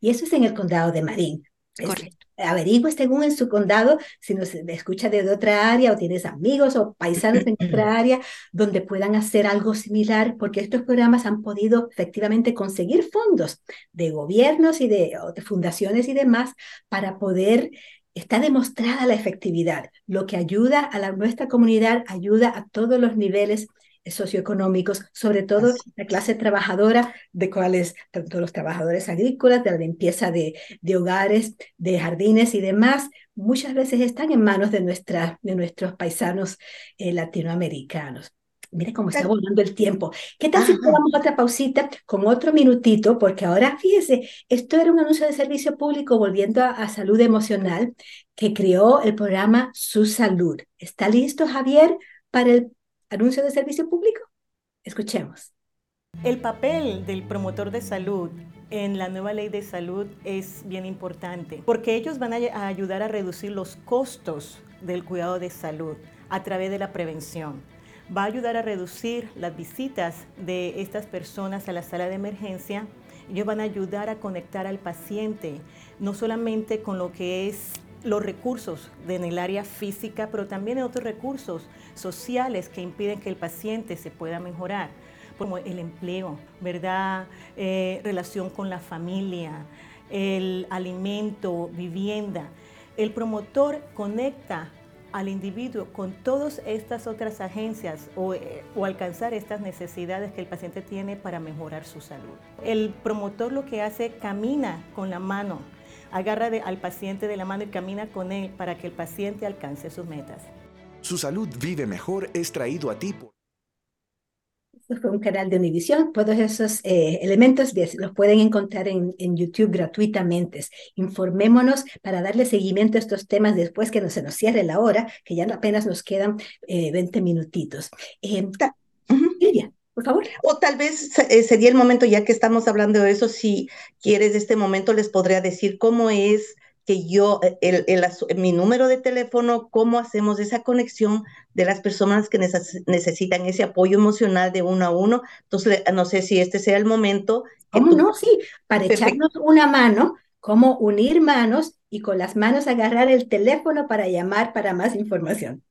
Y eso es en el condado de Marín.
Correcto
averigüe según en su condado, si nos escucha de otra área o tienes amigos o paisanos en otra área donde puedan hacer algo similar, porque estos programas han podido efectivamente conseguir fondos de gobiernos y de, de fundaciones y demás para poder está demostrada la efectividad, lo que ayuda a la, nuestra comunidad, ayuda a todos los niveles socioeconómicos, sobre todo la clase trabajadora, de cuáles, tanto los trabajadores agrícolas, de la limpieza de, de, hogares, de jardines y demás, muchas veces están en manos de, nuestra, de nuestros paisanos eh, latinoamericanos. Mire cómo está volando el tiempo. ¿Qué tal si tomamos otra pausita con otro minutito? Porque ahora, fíjese, esto era un anuncio de servicio público volviendo a, a salud emocional que creó el programa Su Salud. ¿Está listo, Javier, para el Anuncio de servicio público. Escuchemos.
El papel del promotor de salud en la nueva ley de salud es bien importante porque ellos van a ayudar a reducir los costos del cuidado de salud a través de la prevención. va a ayudar a reducir las visitas de estas personas a la sala de emergencia. Ellos van a ayudar a conectar al paciente, no solamente con lo que es los recursos en el área física, pero también en otros recursos sociales que impiden que el paciente se pueda mejorar, como el empleo, ¿verdad? Eh, relación con la familia, el alimento, vivienda. El promotor conecta al individuo con todas estas otras agencias eh, o, alcanzar estas necesidades que el paciente tiene para mejorar su salud. El promotor lo que hace camina con la mano, agarra de, al paciente de la mano y camina con él para que el paciente alcance sus metas.
Su salud vive mejor es traído a ti por
fue un canal de Univisión. Todos esos eh, elementos los pueden encontrar en, en, YouTube gratuitamente. Informémonos para darle seguimiento a estos temas después que no se nos cierre la hora, que ya apenas nos quedan eh, 20 minutitos. Eh, Lidia, por favor.
O tal vez eh, sería el momento, ya que estamos hablando de eso, si quieres, este momento les podría decir cómo es que yo, el, el, mi número de teléfono, cómo hacemos esa conexión de las personas que necesitan ese apoyo emocional de uno a uno. Entonces, no sé si este sea el momento.
¿Cómo tú... no? Sí, para Perfecto. echarnos una mano, cómo unir manos y con las manos agarrar el teléfono para llamar para más información.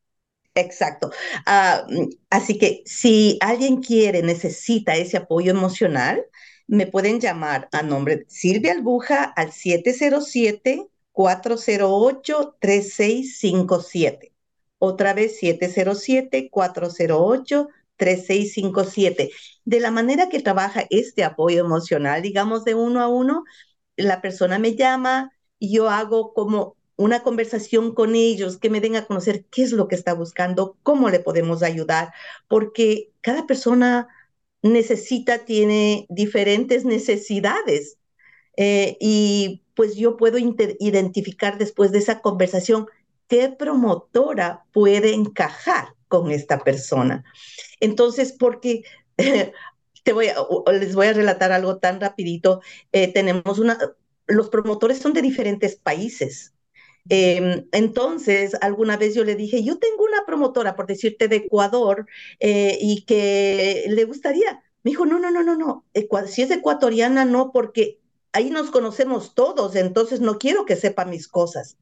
Exacto. Uh, así que si alguien quiere, necesita ese apoyo emocional, me pueden llamar a nombre de Silvia Albuja al 707 408-3657. Otra vez 707-408-3657. De la manera que trabaja este apoyo emocional, digamos de uno a uno, la persona me llama yo hago como una conversación con ellos, que me den a conocer qué es lo que está buscando, cómo le podemos ayudar, porque cada persona necesita, tiene diferentes necesidades. Eh, y pues yo puedo identificar después de esa conversación qué promotora puede encajar con esta persona. Entonces, porque te voy a, les voy a relatar algo tan rapidito, eh, tenemos una, los promotores son de diferentes países. Eh, entonces, alguna vez yo le dije, yo tengo una promotora, por decirte, de Ecuador, eh, y que le gustaría. Me dijo, no, no, no, no, no, si es ecuatoriana, no, porque ahí nos conocemos todos, entonces no quiero que sepa mis cosas.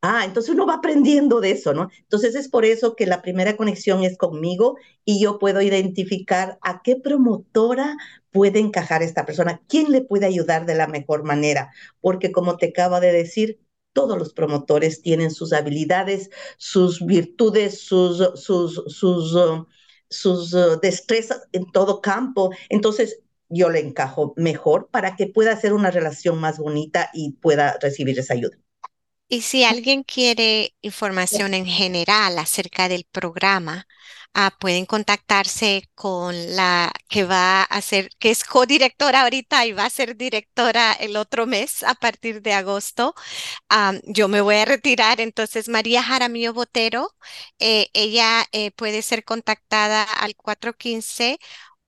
Ah, entonces uno va aprendiendo de eso, ¿no? Entonces es por eso que la primera conexión es conmigo y yo puedo identificar a qué promotora puede encajar esta persona, quién le puede ayudar de la mejor manera, porque como te acabo de decir, todos los promotores tienen sus habilidades, sus virtudes, sus, sus uh, destrezas en todo campo. Entonces, yo le encajo mejor para que pueda hacer una relación más bonita y pueda recibir esa ayuda.
Y si alguien quiere información en general acerca del programa, ah, pueden contactarse con la que va a ser, que es codirectora ahorita y va a ser directora el otro mes a partir de agosto. Ah, yo me voy a retirar, entonces María Jaramillo Botero, eh, ella eh, puede ser contactada al 415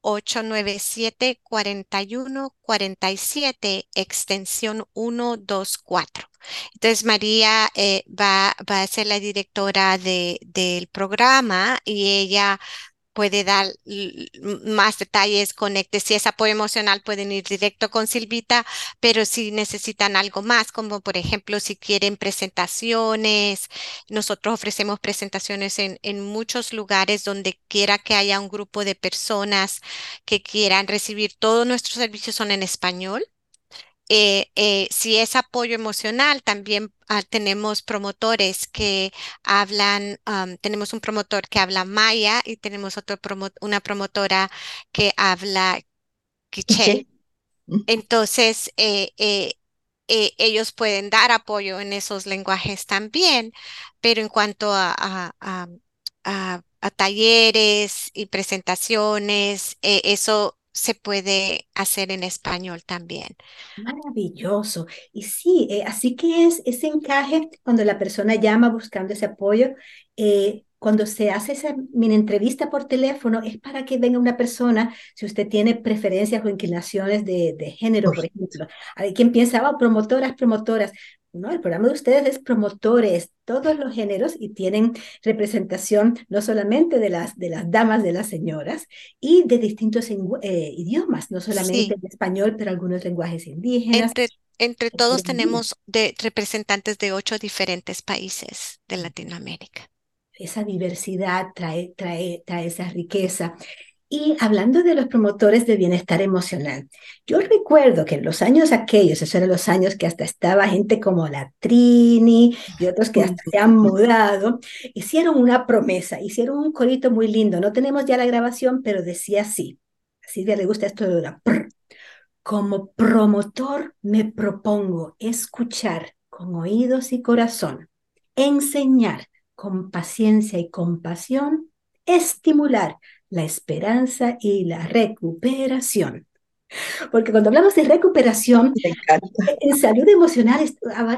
897-4147, extensión 124. Entonces, María eh, va, va, a ser la directora de, del programa y ella puede dar más detalles, conecte. Si es apoyo emocional, pueden ir directo con Silvita, pero si necesitan algo más, como por ejemplo, si quieren presentaciones, nosotros ofrecemos presentaciones en, en muchos lugares donde quiera que haya un grupo de personas que quieran recibir. Todos nuestros servicios son en español. Eh, eh, si es apoyo emocional, también uh, tenemos promotores que hablan, um, tenemos un promotor que habla maya y tenemos otro promo una promotora que habla quiché. Entonces, eh, ellos pueden dar apoyo en esos lenguajes también, pero en cuanto a, a, a, a talleres y presentaciones, eso se puede hacer en español también.
Maravilloso. Y sí, eh, así que es ese encaje cuando la persona llama buscando ese apoyo. Eh, cuando se hace esa mini entrevista por teléfono es para que venga una persona, si usted tiene preferencias o inclinaciones de, de género, por ejemplo. Hay quien piensa, oh, promotoras, promotoras. ¿No? El programa de ustedes es promotores, todos los géneros y tienen representación no solamente de las, de las damas, de las señoras y de distintos eh, idiomas, no solamente en español, pero algunos lenguajes indígenas.
Entre, entre todos tenemos de representantes de ocho diferentes países de Latinoamérica.
Esa diversidad trae, trae, trae esa riqueza. Y hablando de los promotores de bienestar emocional, yo recuerdo que en los años aquellos, esos eran los años que hasta estaba gente como la Trini y otros que hasta se han mudado, hicieron una promesa, hicieron un corito muy lindo. No tenemos ya la grabación, pero decía así. A Silvia le gusta esto de la Como promotor me propongo escuchar con oídos y corazón, enseñar con paciencia y compasión, estimular la esperanza y la recuperación. Porque cuando hablamos de recuperación, en salud emocional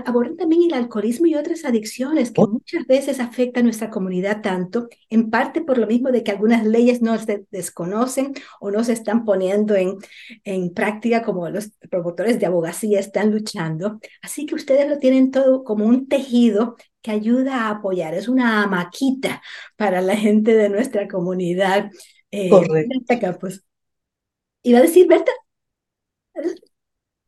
abordan también el alcoholismo y otras adicciones que oh. muchas veces afectan a nuestra comunidad tanto, en parte por lo mismo de que algunas leyes no se desconocen o no se están poniendo en, en práctica como los promotores de abogacía están luchando. Así que ustedes lo tienen todo como un tejido que ayuda a apoyar, es una maquita para la gente de nuestra comunidad.
Eh, Correcto.
¿Iba a decir, Berta?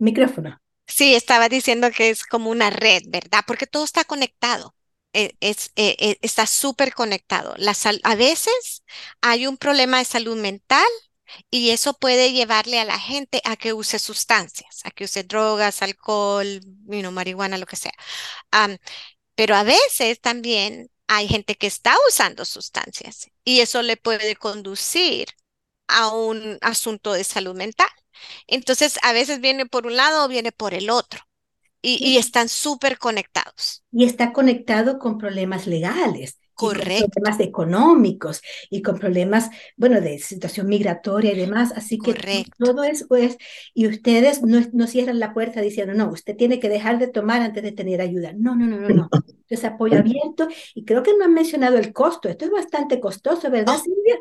Micrófono.
Sí, estaba diciendo que es como una red, ¿verdad? Porque todo está conectado. E, e, e, está súper conectado. A veces hay un problema de salud mental y eso puede llevarle a la gente a que use sustancias, a que use drogas, alcohol, marihuana, lo que sea. pero a veces también hay gente que está usando sustancias y eso le puede conducir a un asunto de salud mental. Entonces, a veces viene por un lado o viene por el otro. Y, están súper conectados.
Y está conectado con problemas legales.
Correcto.
con problemas económicos y con problemas, bueno, de situación migratoria y demás. Así que todo eso es, y ustedes no, no, cierran la puerta diciendo, no, usted tiene que dejar de tomar antes de tener ayuda. No, no, no, no, no. Es apoyo abierto y creo que no han mencionado el costo. Esto es bastante costoso, ¿verdad, Silvia?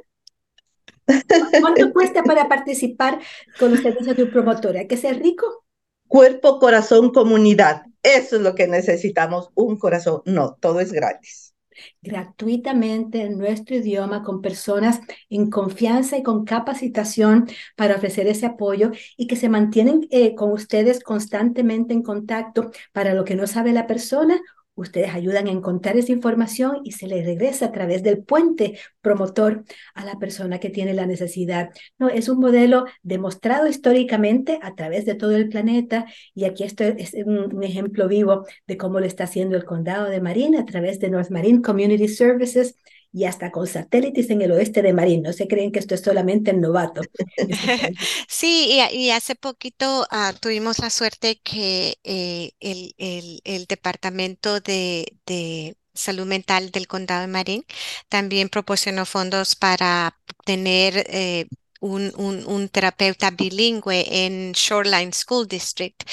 ¿Cuánto cuesta para participar con los servicios de un promotor? ¿Hay que ser rico?
Cuerpo, corazón, comunidad. Eso es lo que necesitamos, un corazón. No, todo es gratis.
Gratuitamente en nuestro idioma, con personas en confianza y con capacitación para ofrecer ese apoyo y que se mantienen eh, con ustedes constantemente en contacto para lo que no sabe la persona Ustedes ayudan a encontrar esa información y se le regresa a través del puente promotor a la persona que tiene la necesidad. No, es un modelo demostrado históricamente a través de todo el planeta y aquí esto es un, ejemplo vivo de cómo lo está haciendo el condado de Marin a través de North Marine Community Services y hasta con satélites en el oeste de Marín. No se creen que esto es solamente el novato.
Sí, y, hace poquito ah, tuvimos la suerte que eh, el, el, el, departamento de, de salud mental del condado de Marín también proporcionó fondos para tener eh, un, un, terapeuta bilingüe en Shoreline School District.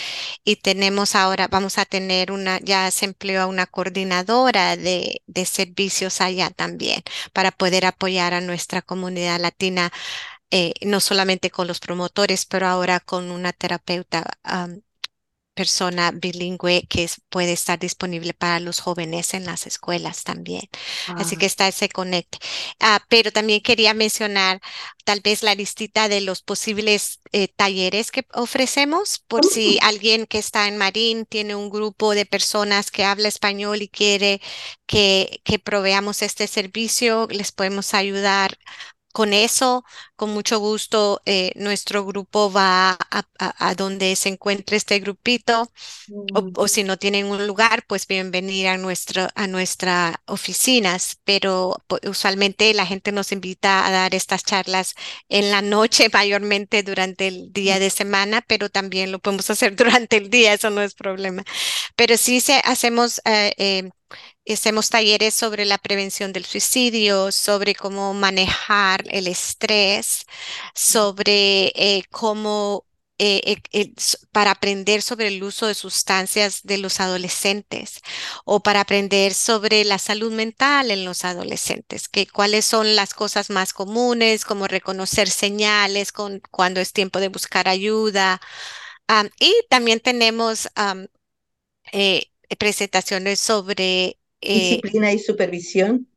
Y tenemos ahora, vamos a tener una, ya se empleó a una coordinadora de, de servicios allá también para poder apoyar a nuestra comunidad latina, eh, no solamente con los promotores, pero ahora con una terapeuta persona bilingüe que puede estar disponible para los jóvenes en las escuelas también. Así que está ese conecte. Ah, pero también quería mencionar tal vez la listita de los posibles eh, talleres que ofrecemos por si oh. alguien que está en Marín tiene un grupo de personas que habla español y quiere que, que proveamos este servicio, les podemos ayudar con eso, con mucho gusto, eh, nuestro grupo va a, donde se encuentre este grupito, o, si no tienen un lugar, pues bienvenir a, nuestro, a nuestras oficinas, pero usualmente la gente nos invita a dar estas charlas en la noche, mayormente durante el día de semana, pero también lo podemos hacer durante el día, eso no es problema. Pero sí se, hacemos... Eh, eh, Hacemos talleres sobre la prevención del suicidio, sobre cómo manejar el estrés, sobre eh, cómo eh, eh, para aprender sobre el uso de sustancias de los adolescentes o para aprender sobre la salud mental en los adolescentes, que cuáles son las cosas más comunes, como reconocer señales con, cuando es tiempo de buscar ayuda. y también tenemos presentaciones sobre...
disciplina y supervisión.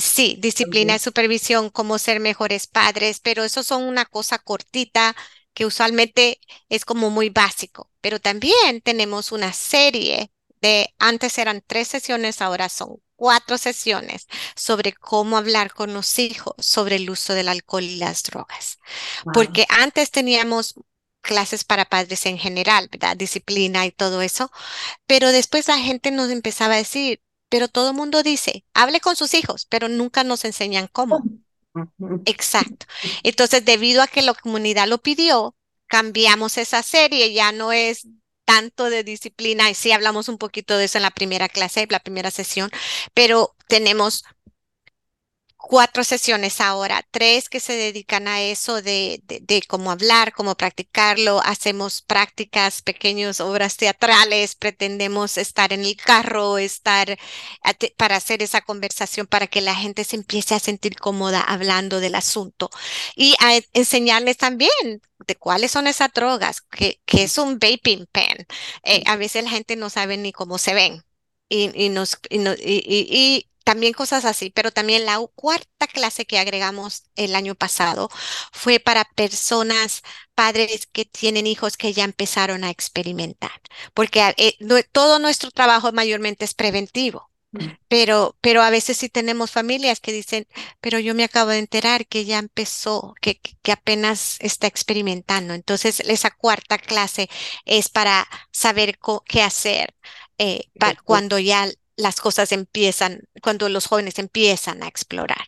sí, disciplina y supervisión, cómo ser mejores padres, pero eso son una cosa cortita que usualmente es como muy básico, pero también tenemos una serie de, antes eran tres sesiones, ahora son cuatro sesiones sobre cómo hablar con los hijos sobre el uso del alcohol y las drogas. Porque antes teníamos clases para padres en general, ¿verdad? Disciplina y todo eso, pero después la gente nos empezaba a decir, pero todo el mundo dice, hable con sus hijos, pero nunca nos enseñan cómo. Exacto. Entonces, debido a que la comunidad lo pidió, cambiamos esa serie, ya no es tanto de disciplina, y sí hablamos un poquito de eso en la primera clase, la primera sesión, pero tenemos cuatro sesiones ahora, tres que se dedican a eso de, de, cómo hablar, cómo practicarlo. Hacemos prácticas, pequeñas obras teatrales, pretendemos estar en el carro, estar para hacer esa conversación, para que la gente se empiece a sentir cómoda hablando del asunto y a enseñarles también de cuáles son esas drogas, que, que es un vaping pen. Eh, a veces la gente no sabe ni cómo se ven. Y, y, nos, y, y, también cosas así, pero también la cuarta clase que agregamos el año pasado fue para personas, padres que tienen hijos que ya empezaron a experimentar, porque eh, todo nuestro trabajo mayormente es preventivo. Mm. Pero, pero a veces sí tenemos familias que dicen, pero yo me acabo de enterar que ya empezó, que, que apenas está experimentando. Entonces, esa cuarta clase es para saber qué hacer eh, cuando ya las cosas empiezan, cuando los jóvenes empiezan a explorar.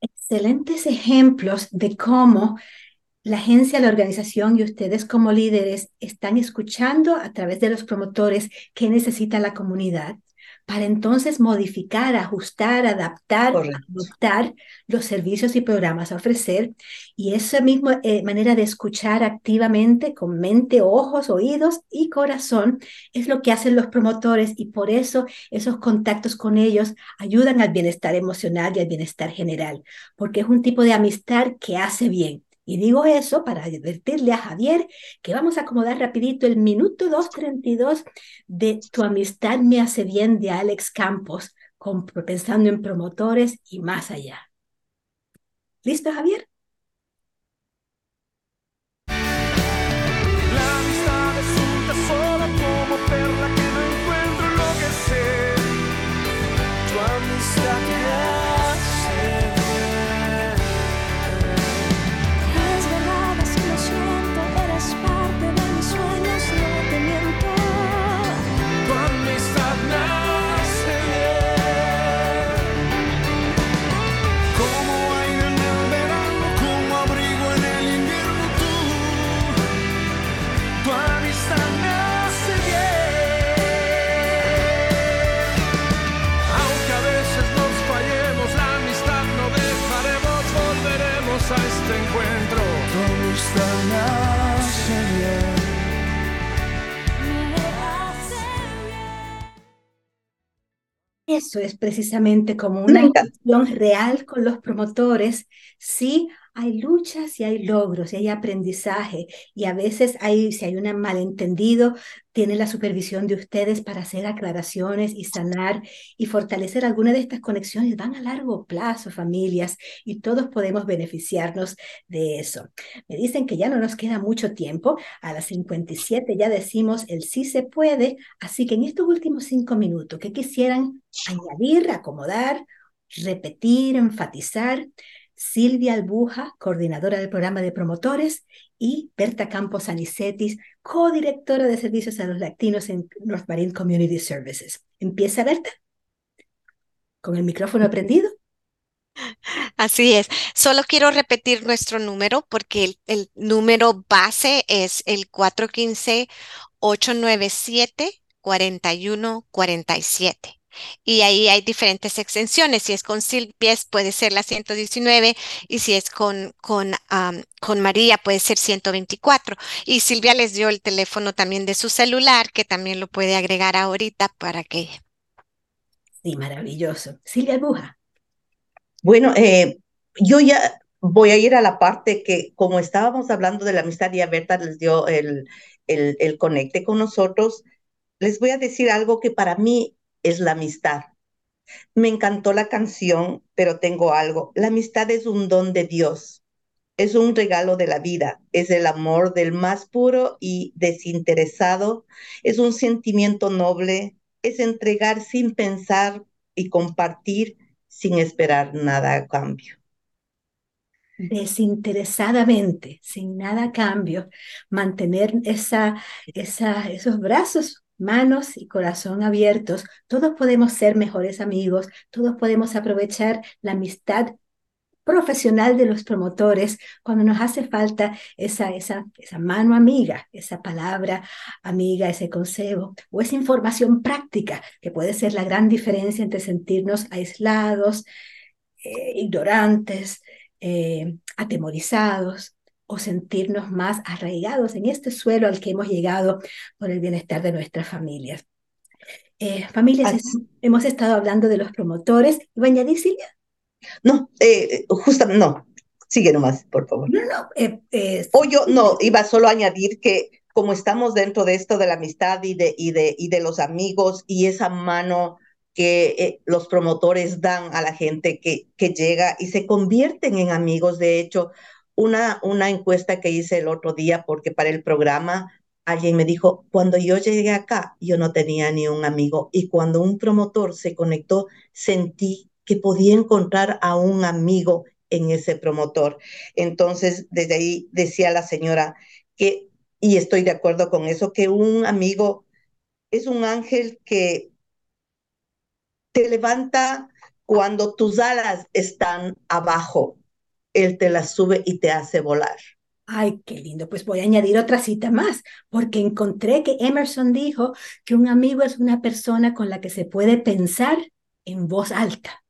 Excelentes ejemplos de cómo la agencia, la organización y ustedes como líderes están escuchando a través de los promotores qué necesita la comunidad para entonces modificar, ajustar, adaptar, adoptar los servicios y programas a ofrecer. Y esa misma eh, manera de escuchar activamente con mente, ojos, oídos y corazón es lo que hacen los promotores y por eso esos contactos con ellos ayudan al bienestar emocional y al bienestar general, porque es un tipo de amistad que hace bien. Y digo eso para advertirle a Javier que vamos a acomodar rapidito el minuto 232 de Tu amistad me hace bien de Alex Campos, pensando en promotores y más allá. ¿Listo, Javier? Eso es precisamente como una intención real con los promotores. Sí, hay luchas y hay logros y hay aprendizaje y a veces hay, si hay un malentendido, tiene la supervisión de ustedes para hacer aclaraciones y sanar y fortalecer alguna de estas conexiones. Van a largo plazo, familias, y todos podemos beneficiarnos de eso. Me dicen que ya no nos queda mucho tiempo. A las 57 ya decimos el sí se puede. Así que en estos últimos cinco minutos, ¿qué quisieran añadir, acomodar, repetir, enfatizar? Silvia Albuja, coordinadora del programa de promotores, y Berta Campos Anicetis, codirectora de servicios a los latinos en North Marine Community Services. Empieza, Berta, con el micrófono prendido.
Así es. Solo quiero repetir nuestro número porque el, el número base es el 415-897-4147 y ahí hay diferentes extensiones. Si es con Silvia puede ser la 119 y si es con, con, con María puede ser 124. Y Silvia les dio el teléfono también de su celular que también lo puede agregar ahorita para que...
Sí, maravilloso. Silvia Buja.
Bueno, eh, yo ya voy a ir a la parte que como estábamos hablando de la amistad y a Berta les dio el, el, el conecte con nosotros les voy a decir algo que para mí es la amistad. Me encantó la canción, pero tengo algo. La amistad es un don de Dios, es un regalo de la vida, es el amor del más puro y desinteresado, es un sentimiento noble, es entregar sin pensar y compartir sin esperar nada a cambio.
Desinteresadamente, sin nada a cambio, mantener esa, esa, esos brazos, manos y corazón abiertos, todos podemos ser mejores amigos, todos podemos aprovechar la amistad profesional de los promotores cuando nos hace falta esa, esa, esa mano amiga, esa palabra amiga, ese consejo o esa información práctica que puede ser la gran diferencia entre sentirnos aislados, eh, ignorantes, eh, atemorizados o sentirnos más arraigados en este suelo al que hemos llegado por el bienestar de nuestras familias. Eh, familias, hemos estado hablando de los promotores. ¿Iba a añadir, Silvia?
No, eh, justamente no. Sigue nomás, por favor.
No, no.
Eh, o yo no, iba solo a añadir que como estamos dentro de esto de la amistad y de, y de, y de los amigos y esa mano que eh, los promotores dan a la gente que, que llega y se convierten en amigos. De hecho, una, una encuesta que hice el otro día, porque para el programa alguien me dijo, cuando yo llegué acá, yo no tenía ni un amigo y cuando un promotor se conectó, sentí que podía encontrar a un amigo en ese promotor. Entonces, desde ahí decía la señora que, y estoy de acuerdo con eso, que un amigo es un ángel que te levanta cuando tus alas están abajo. Él te las sube y te hace volar.
Ay, qué lindo. Pues voy a añadir otra cita más, porque encontré que Emerson dijo que un amigo es una persona con la que se puede pensar en voz alta.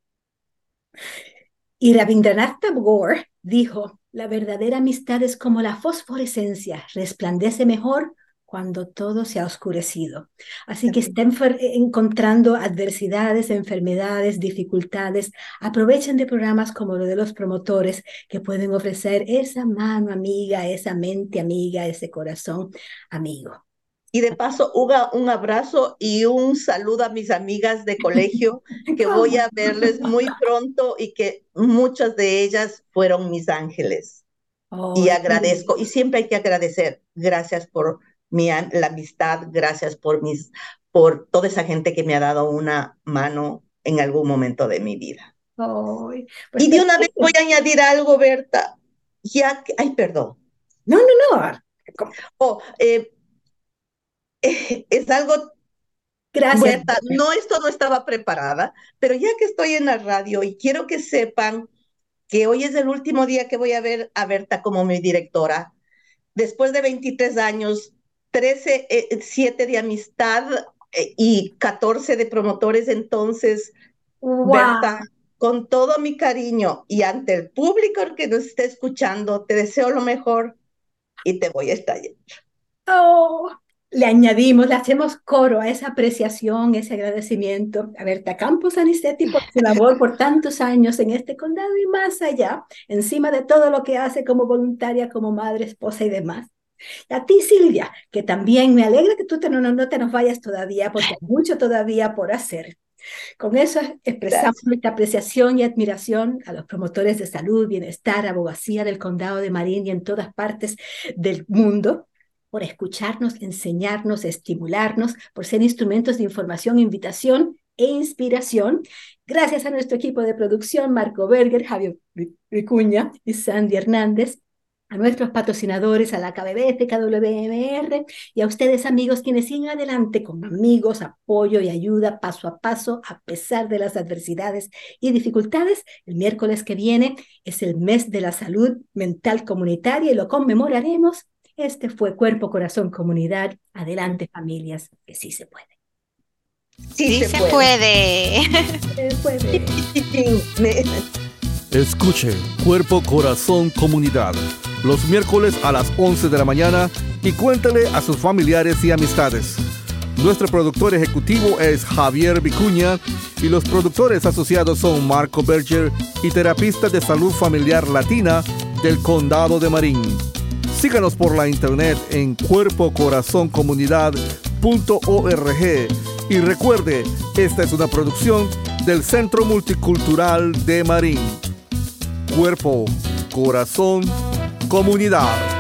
Y Rabindranath Tagore dijo, la verdadera amistad es como la fosforescencia, resplandece mejor cuando todo se ha oscurecido. Así que estén encontrando adversidades, enfermedades, dificultades. Aprovechen de programas como lo de los promotores que pueden ofrecer esa mano amiga, esa mente amiga, ese corazón amigo.
Y de paso, Uga, un abrazo y un saludo a mis amigas de colegio, que voy a verles muy pronto y que muchas de ellas fueron mis ángeles. y agradezco, y siempre hay que agradecer. Gracias por la amistad, gracias por, mis, por toda esa gente que me ha dado una mano en algún momento de mi vida.
Pues
y de una vez voy a añadir algo, Berta. Ya que, ay, perdón.
No, no, no.
Oh, eh, es algo
Gracias.
Berta, no, esto no estaba preparada, pero ya que estoy en la radio y quiero que sepan que hoy es el último día que voy a ver a Berta como mi directora. Después de 23 años, 13, 7 eh, de amistad eh, y 14 de promotores. Entonces, con todo mi cariño y ante el público que nos esté escuchando, te deseo lo mejor y te voy a estar
Oh, le añadimos, le hacemos coro a esa apreciación, ese agradecimiento a Berta Campos Anicetti por su labor por tantos años en este condado y más allá, encima de todo lo que hace como voluntaria, como madre, esposa y demás. A ti, Silvia, que también me alegra que tú te, no, no te nos vayas todavía, porque hay mucho todavía por hacer. Con eso expresamos nuestra apreciación y admiración a los promotores de salud, bienestar, abogacía del condado de Marín y en todas partes del mundo por escucharnos, enseñarnos, estimularnos, por ser instrumentos de información, invitación e inspiración. Gracias a nuestro equipo de producción, Marco Berger, Javier Vicuña y Sandy Hernández a nuestros patrocinadores, a la KBB, KWMR y a ustedes amigos quienes siguen adelante con amigos, apoyo y ayuda paso a paso a pesar de las adversidades y dificultades. El miércoles que viene es el mes de la salud mental comunitaria y lo conmemoraremos. Este fue Cuerpo, Corazón, Comunidad. Adelante familias, que sí se puede.
Sí, se, puede.
Se puede.
Escuche Cuerpo, Corazón, Comunidad los miércoles a las 11 de la mañana y cuéntale a sus familiares y amistades. Nuestro productor ejecutivo es Javier Vicuña y los productores asociados son Marco Berger y terapista de salud familiar latina del Condado de Marín. Síganos por la internet en cuerpocorazoncomunidad.org Y recuerde, esta es una producción del Centro Multicultural de Marín. Cuerpo, corazón, comunidad.